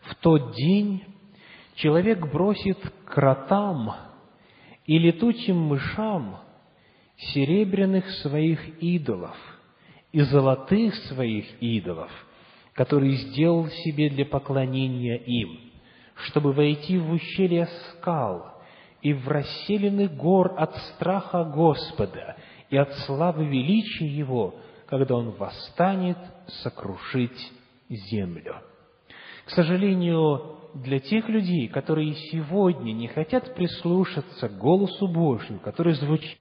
Speaker 1: «В тот день человек бросит кротам и летучим мышам серебряных своих идолов и золотых своих идолов, которые сделал себе для поклонения им, чтобы войти в ущелье скал и в расселены гор от страха Господа и от славы величия Его, когда Он восстанет сокрушить землю. К сожалению, для тех людей, которые сегодня не хотят прислушаться к голосу Божьему, который звучит